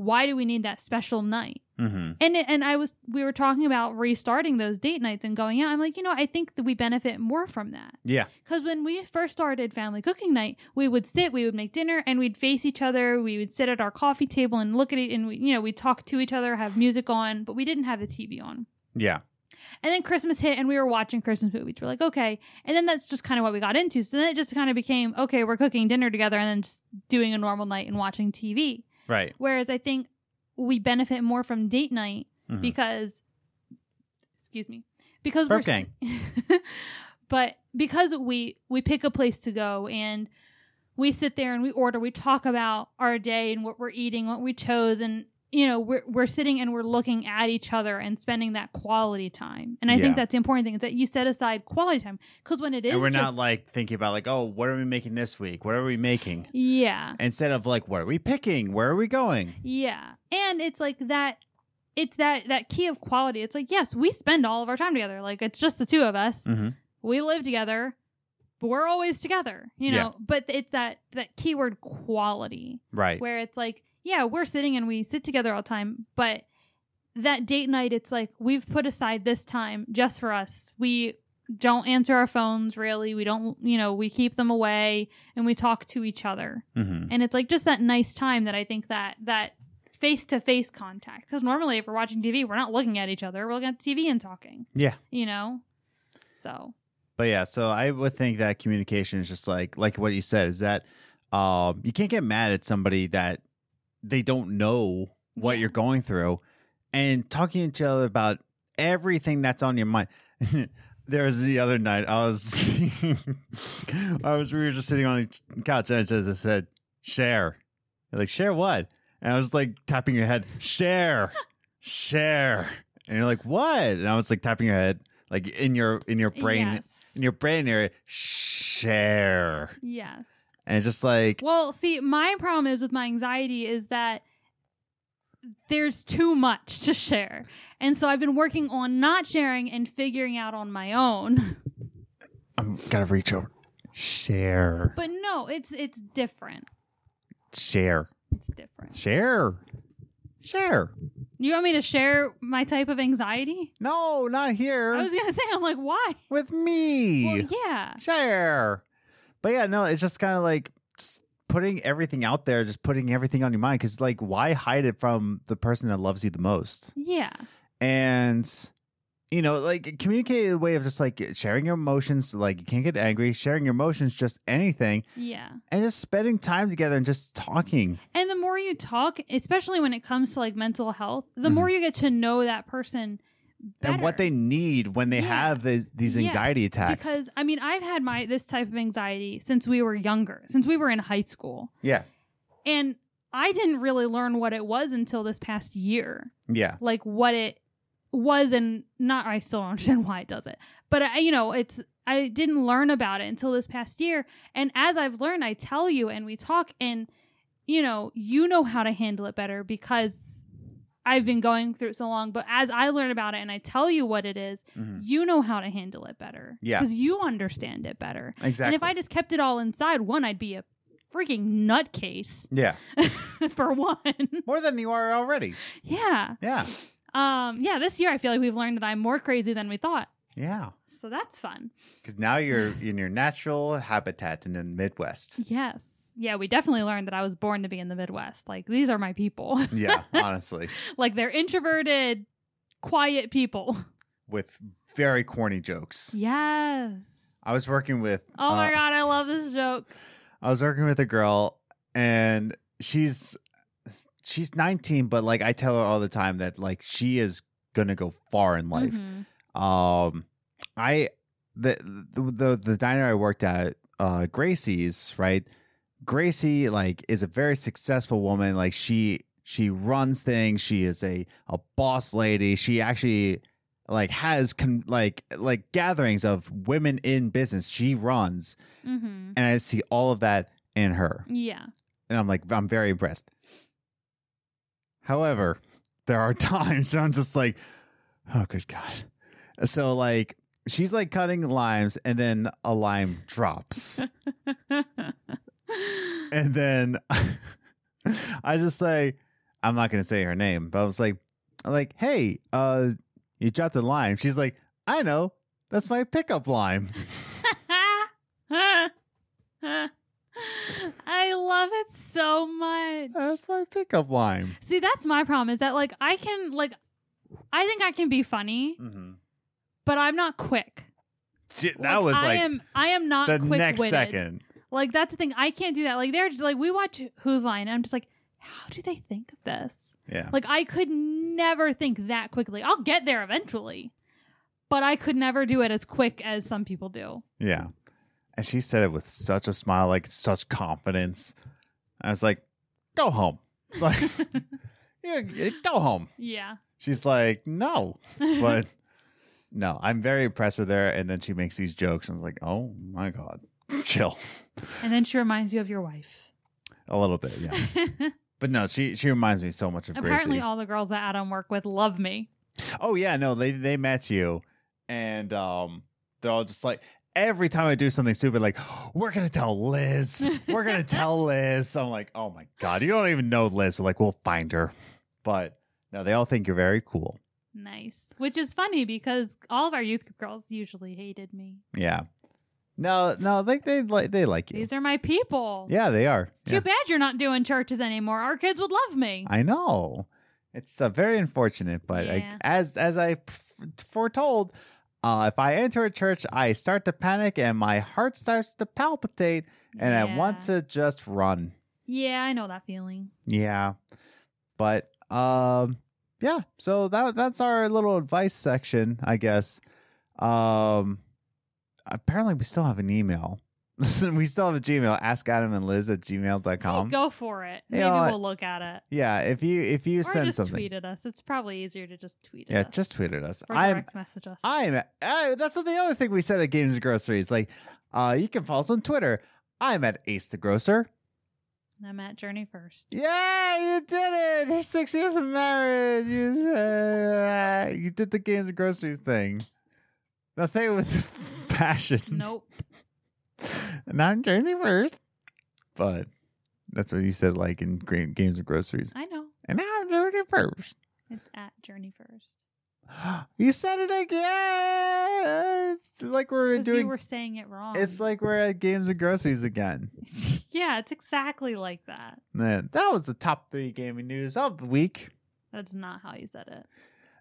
why do we need that special night? hmm And and I was we were talking about restarting those date nights and going out. I'm like, you know, I think that we benefit more from that. Yeah. Because when we first started family cooking night, we would sit, we would make dinner, and we'd face each other. We would sit at our coffee table and look at it, and we, you know, we'd talk to each other, have music on, but we didn't have the TV on. Yeah. And then Christmas hit, and we were watching Christmas movies. We're like, okay, and then that's just kind of what we got into. So then it just kind of became, okay, we're cooking dinner together, and then just doing a normal night and watching TV. Right. Whereas I think we benefit more from date night Mhm. because excuse me because Burp we're s- but because we we pick a place to go and we sit there and we order we talk about our day and what we're eating what we chose and you know we're we're sitting and we're looking at each other and spending that quality time and i Yeah. think that's the important thing is that you set aside quality time because when it is and we're not like thinking about like, oh, what are we making this week? What are we making? yeah Instead of like, what are we picking? Where are we going? Yeah. And it's like that it's that that key of quality. It's like, yes, we spend all of our time together. Like it's just the two of us. Mm-hmm. We live together, but we're always together, you Yeah. know. But it's that that keyword quality Right. where it's like, yeah, we're sitting and we sit together all the time, but that date night it's like we've put aside this time just for us. We don't answer our phones really. We don't, you know, we keep them away and we talk to each other mm-hmm. and it's like just that nice time that I think that that face to face contact because normally if we're watching TV we're not looking at each other we're looking at TV and talking Yeah. you know so But yeah, so I would think that communication is just like like what you said is that um you can't get mad at somebody that they don't know what Yeah. you're going through and talking to each other about everything that's on your mind. there was the other night. I was, I was. We were just sitting on the couch, and I just said, "Share." You're like, "Share what?" And I was like tapping your head, "Share, share." And you're like, "What?" And I was like tapping your head, like in your in your brain, Yes. in your brain area, share. Yes. And it's just like, Well, see, my problem is with my anxiety is that there's too much to share. And so I've been working on not sharing and figuring out on my own. I'm gotta reach over, share, But no, it's it's different. share, It's different. share, share. You want me to share my type of anxiety? No, not here. I was gonna say, I'm like, why? with me. Well, yeah. share. But yeah, no, it's just kind of like just putting everything out there, just putting everything on your mind. Because like, why hide it from the person that loves you the most? Yeah. And you know, like communicate a way of just like sharing your emotions. Like you can't get angry. Sharing your emotions, just anything, Yeah. and just spending time together and just talking. And the more you talk, especially when it comes to like mental health, the Mhm. more you get to know that person better. And what they need when they Yeah. have the, these Yeah, anxiety attacks. because I mean, I've had my this type of anxiety since we were younger, since we were in high school. yeah, And I didn't really learn what it was until this past year. yeah, Like what it was and not I still don't understand why it does it. But I you know, it's I didn't learn about it until this past year. And as I've learned, I tell you and we talk and you know, you know how to handle it better because I've been going through it so long, but as I learn about it and I tell you what it is, Mhm. you know how to handle it better. Yeah. Because you understand it better. exactly. And if I just kept it all inside, one, I'd be a freaking nutcase yeah, for one. more than you are already. yeah. Yeah, Um, yeah, this year I feel like we've learned that I'm more crazy than we thought. yeah. So that's fun. Because now you're in your natural habitat in the Midwest. Yes. Yeah, we definitely learned that I was born to be in the Midwest. Like these are my people. Yeah, honestly, like they're introverted, quiet people. with very corny jokes. Yes. I was working with. Oh my uh, god, I love this joke. I was working with a girl, and she's she's 19, but like I tell her all the time that like she is gonna go far in life. Mhm. Um, I the the the, the diner I worked at, uh, Gracie's, right? Gracie like is a very successful woman. Like she she runs things. She is a a boss lady. She actually like has con- like like gatherings of women in business. She runs, Mhm. and I see all of that in her, Yeah. and I'm like I'm very impressed. However, there are times I'm just like, oh good god. So like she's like cutting limes, and then a lime drops. and then I just say, I'm not gonna say her name, but I was like, I'm like, hey, uh, you dropped a lime. She's like, I know, that's my pickup lime. I love it so much. That's my pickup lime. See, that's my problem is that like I can like I think I can be funny, Mm-hmm. but I'm not quick. That was I like am I am not the quick next second. Like that's the thing. I can't do that. Like they're like we watch Whose Line I'm just like, how do they think of this? Yeah. Like I could never think that quickly. I'll get there eventually. But I could never do it as quick as some people do. Yeah. And she said it with such a smile, like such confidence. I was like, go home. Like, yeah, go home. Yeah. She's like, no. But no, I'm very impressed with her. And then she makes these jokes. And I was like, oh my God, chill and then she reminds you of your wife. a little bit. Yeah. But no, she, she reminds me so much of Apparently Gracie. all the girls that Adam work with love me. oh, yeah. No, they, they met you. And um, they're all just like, every time I do something stupid, like, we're going to tell Liz. We're going to tell Liz. I'm like, oh my God, you don't even know Liz. So, like, we'll find her. But no, they all think you're very cool. Nice. Which is funny because all of our youth group girls usually hated me. Yeah. No, no, they they like they like you. These are my people. yeah, they are. It's too Yeah. bad you're not doing churches anymore. Our kids would love me. I know. It's uh, very unfortunate, but I, as as I f- foretold, uh, if I enter a church, I start to panic and my heart starts to palpitate, and I want to just run. Yeah, I know that feeling. Yeah, but um, yeah. So that that's our little advice section, I guess. Um, apparently we still have an email. We still have a Gmail. Ask Adam and Liz at gmail.com. Go for it. You Maybe know we'll look at it. Yeah, if you if you Or send just something, tweet at us. It's probably easier to just tweet at yeah, us. just tweet at us. or I'm direct message us. I'm I, that's the other thing we said at Games and Groceries. Like, uh, you can follow us on Twitter. I'm at Ace the Grocer. I'm at Journey first. Yeah, you did it. You're six years of marriage. You, uh, you did the Games and Groceries thing. Now say it with passion. Nope. Not I'm Journey first. But that's what you said, like in Games and Groceries. I know. And I'm Journey first. It's at Journey first. You said it again. It's like we're doing. you were saying it wrong. It's like we're at Games and Groceries again. yeah, it's exactly like that. Man, that was the top three gaming news of the week. That's not how you said it.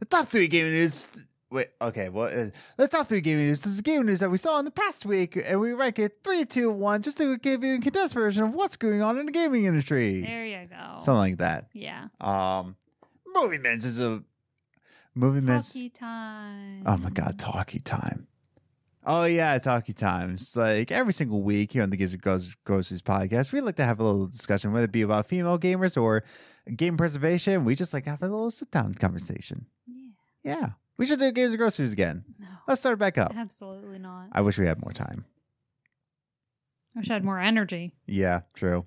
The top three gaming news. Wait, okay. What is the talk three gaming news? This is the gaming news that we saw in the past week, and we rank it three, two, one, just to give you a condensed version of what's going on in the gaming industry. There you go. Something like that. yeah. Um, Movie Men's is a movie Men's. Talkie time. Oh my god, talkie time. Oh yeah, talkie time. It's like every single week here on the Ghost- Groceries podcast, we like to have a little discussion, whether it be about female gamers or game preservation. We just like to have a little sit down conversation. Yeah. Yeah, we should do Games of Groceries again. No. Let's start back up. Absolutely not. I wish we had more time. I wish I had more energy. Yeah, true.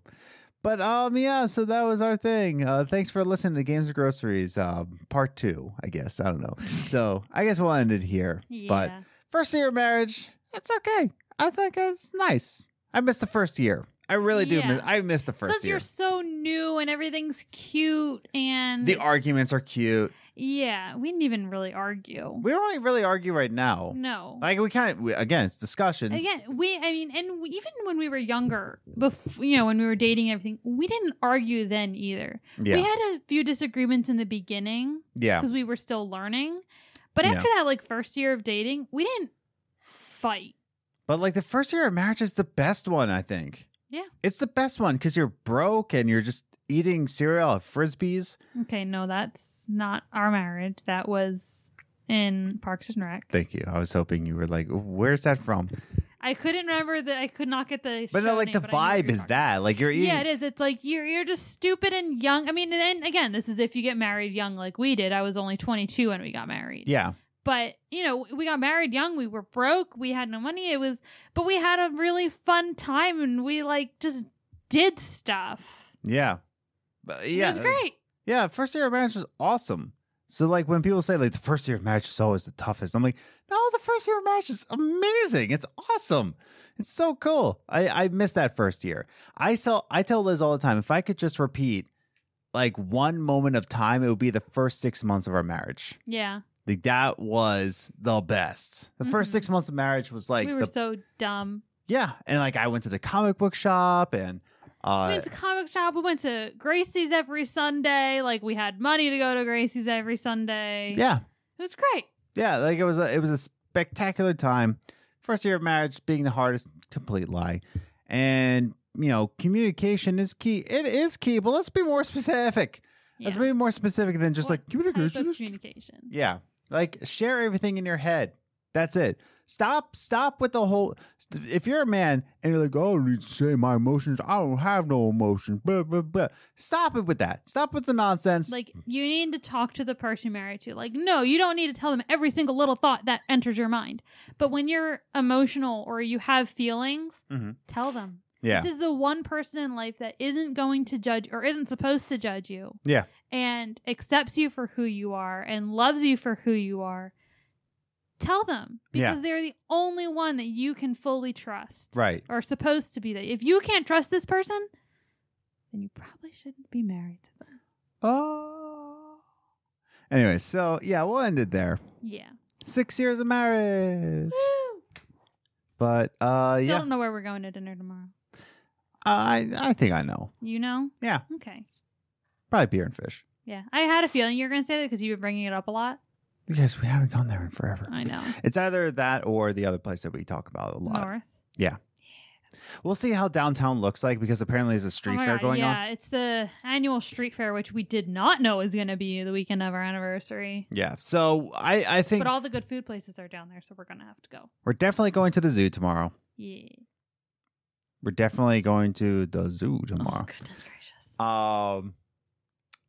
But um, yeah. So that was our thing. Uh, thanks for listening to Games of Groceries, uh, part two. I guess I don't know. so I guess we'll end it here. Yeah. But first year of marriage, it's okay. I think it's nice. I missed the first year. I really do. Yeah. Miss, I missed the first because year. you're so new and everything's cute and The arguments are cute. Yeah, we didn't even really argue. We don't really argue right now. no. Like we can't. We, again, it's discussions. Again, we, I mean, and we, even when we were younger, before, you know, when we were dating and everything, we didn't argue then either. yeah, We had a few disagreements in the beginning yeah, because we were still learning. But Yeah. after that, like first year of dating, we didn't fight. but like the first year of marriage is the best one. I think. Yeah. it's the best one because you're broke and you're just eating cereal at frisbees. Okay, no, that's not our marriage. That was in Parks and Rec. Thank you. I was hoping you were like, where's that from? I couldn't remember that. I could not get the. But no, like name, the but I knew what vibe is that. Like you're eating. Yeah, it is. It's like you're you're just stupid and young. I mean, and then again, this is if you get married young like we did. I was only 22 when we got married. Yeah. But, you know, we got married young, we were broke, we had no money. It was but we had a really fun time and we like just did stuff. Yeah. But yeah. It was great. Yeah, first year of marriage was awesome. So like when people say like the first year of marriage is always the toughest, I'm like, no, the first year of marriage is amazing. It's awesome. It's so cool. I I miss that first year. I tell I tell Liz all the time if I could just repeat like one moment of time, it would be the first six months of our marriage. Yeah. Like that was the best. The 1st Mhm. six months of marriage was like we were the so dumb. yeah, and like I went to the comic book shop and we uh went to comic shop, we went to Gracie's every Sunday. Like we had money to go to Gracie's every Sunday. yeah, It was great. Yeah, like it was a it was a spectacular time. First year of marriage being the hardest, complete lie. And you know, communication is key. It is key, but let's be more specific. Let's be more specific than just What like communication. type of is- communication. yeah, like share everything in your head. That's it. Stop, stop with the whole. If you're a man and you're like, "Oh, I don't need to say my emotions. I don't have no emotions." Blah, blah, blah. Stop it with that. Stop with the nonsense. Like you need to talk to the person you're married to. Like, no, you don't need to tell them every single little thought that enters your mind. But when you're emotional or you have feelings, Mhm. tell them. yeah, This is the one person in life that isn't going to judge or isn't supposed to judge you. Yeah. And accepts you for who you are and loves you for who you are. Tell them Yeah. because they're the only one that you can fully trust right. or supposed to be that. If you can't trust this person, then you probably shouldn't be married to them. Oh. Anyway, so yeah, we'll end it there. Yeah. Six years of marriage. Woo! But uh Still yeah, don't know where we're going to dinner tomorrow. I I think I know. You know? Yeah. Okay. Probably beer and fish. Yeah. I had a feeling you were going to say that because you've been bringing it up a lot. Because we haven't gone there in forever. I know. It's either that or the other place that we talk about a lot. North. Yeah. We'll see how downtown looks like because apparently there's a Oh street my fair going yeah, on. Yeah, it's the annual street fair, which we did not know was going to be the weekend of our anniversary. Yeah. So I, I think But all the good food places are down there, so we're going to have to go. we're definitely going to the zoo tomorrow. Yeah. We're definitely going to the zoo tomorrow. Oh, goodness gracious. Um,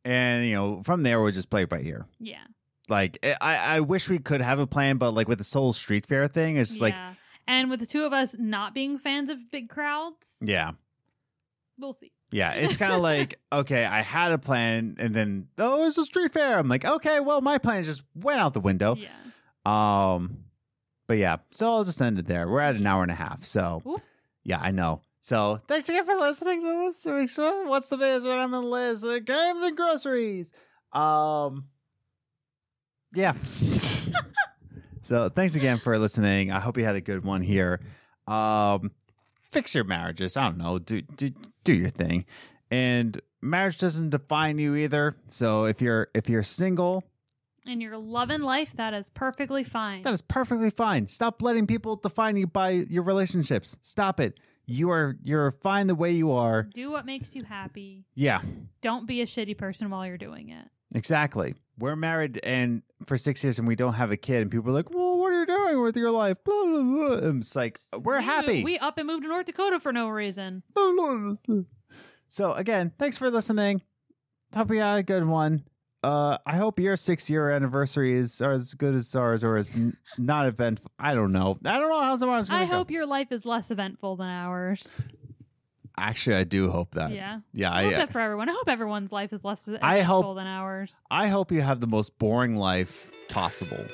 and you know, from there we'll just play it by ear. yeah. Like eh, I, I wish we could have a plan, but like with the Soul Street Fair thing, it's just like. And with the two of us not being fans of big crowds, yeah, we'll see. yeah. It's kind of like, okay, I had a plan, and then oh, it's a street fair. I'm like, okay, well, my plan just went out the window. Yeah. Um, but yeah, so I'll just end it there. We're at an hour and a half, so Ooh. yeah, I know. So thanks again for listening to what's the what's the biz when I'm in the list uh, games and groceries. Um, yeah. so thanks again for listening. I hope you had a good one here. Um, fix your marriages. I don't know. Do do do your thing, and marriage doesn't define you either. So if you're if you're single And you're loving life, that is perfectly fine. That is perfectly fine. Stop letting people define you by your relationships. Stop it. You are you're fine the way you are. Do what makes you happy. Yeah, Don't be a shitty person while you're doing it. exactly. We're married and for six years and we don't have a kid, and people are like, "Well, what are you doing with your life?" Blah blah blah. And it's like we're We happy. moved- we up and moved to North Dakota for no reason. So again, thanks for listening. Hope you had a good one. Uh, I hope your six year anniversary is as good as ours or is n- not eventful. I don't know. I don't know how tomorrow's going I go. hope your life is less eventful than ours. Actually, I do hope that. yeah. Yeah, I hope I, that for everyone. I hope everyone's life is less I hope- than ours. I hope you have the most boring life possible.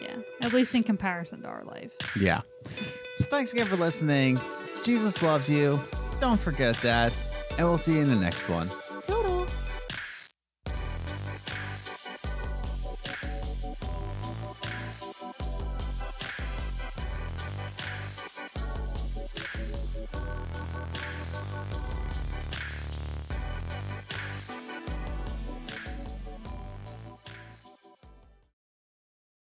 Yeah. At least in comparison to our life. Yeah. So thanks again for listening. Jesus loves you. Don't forget that. And we'll see you in the next one.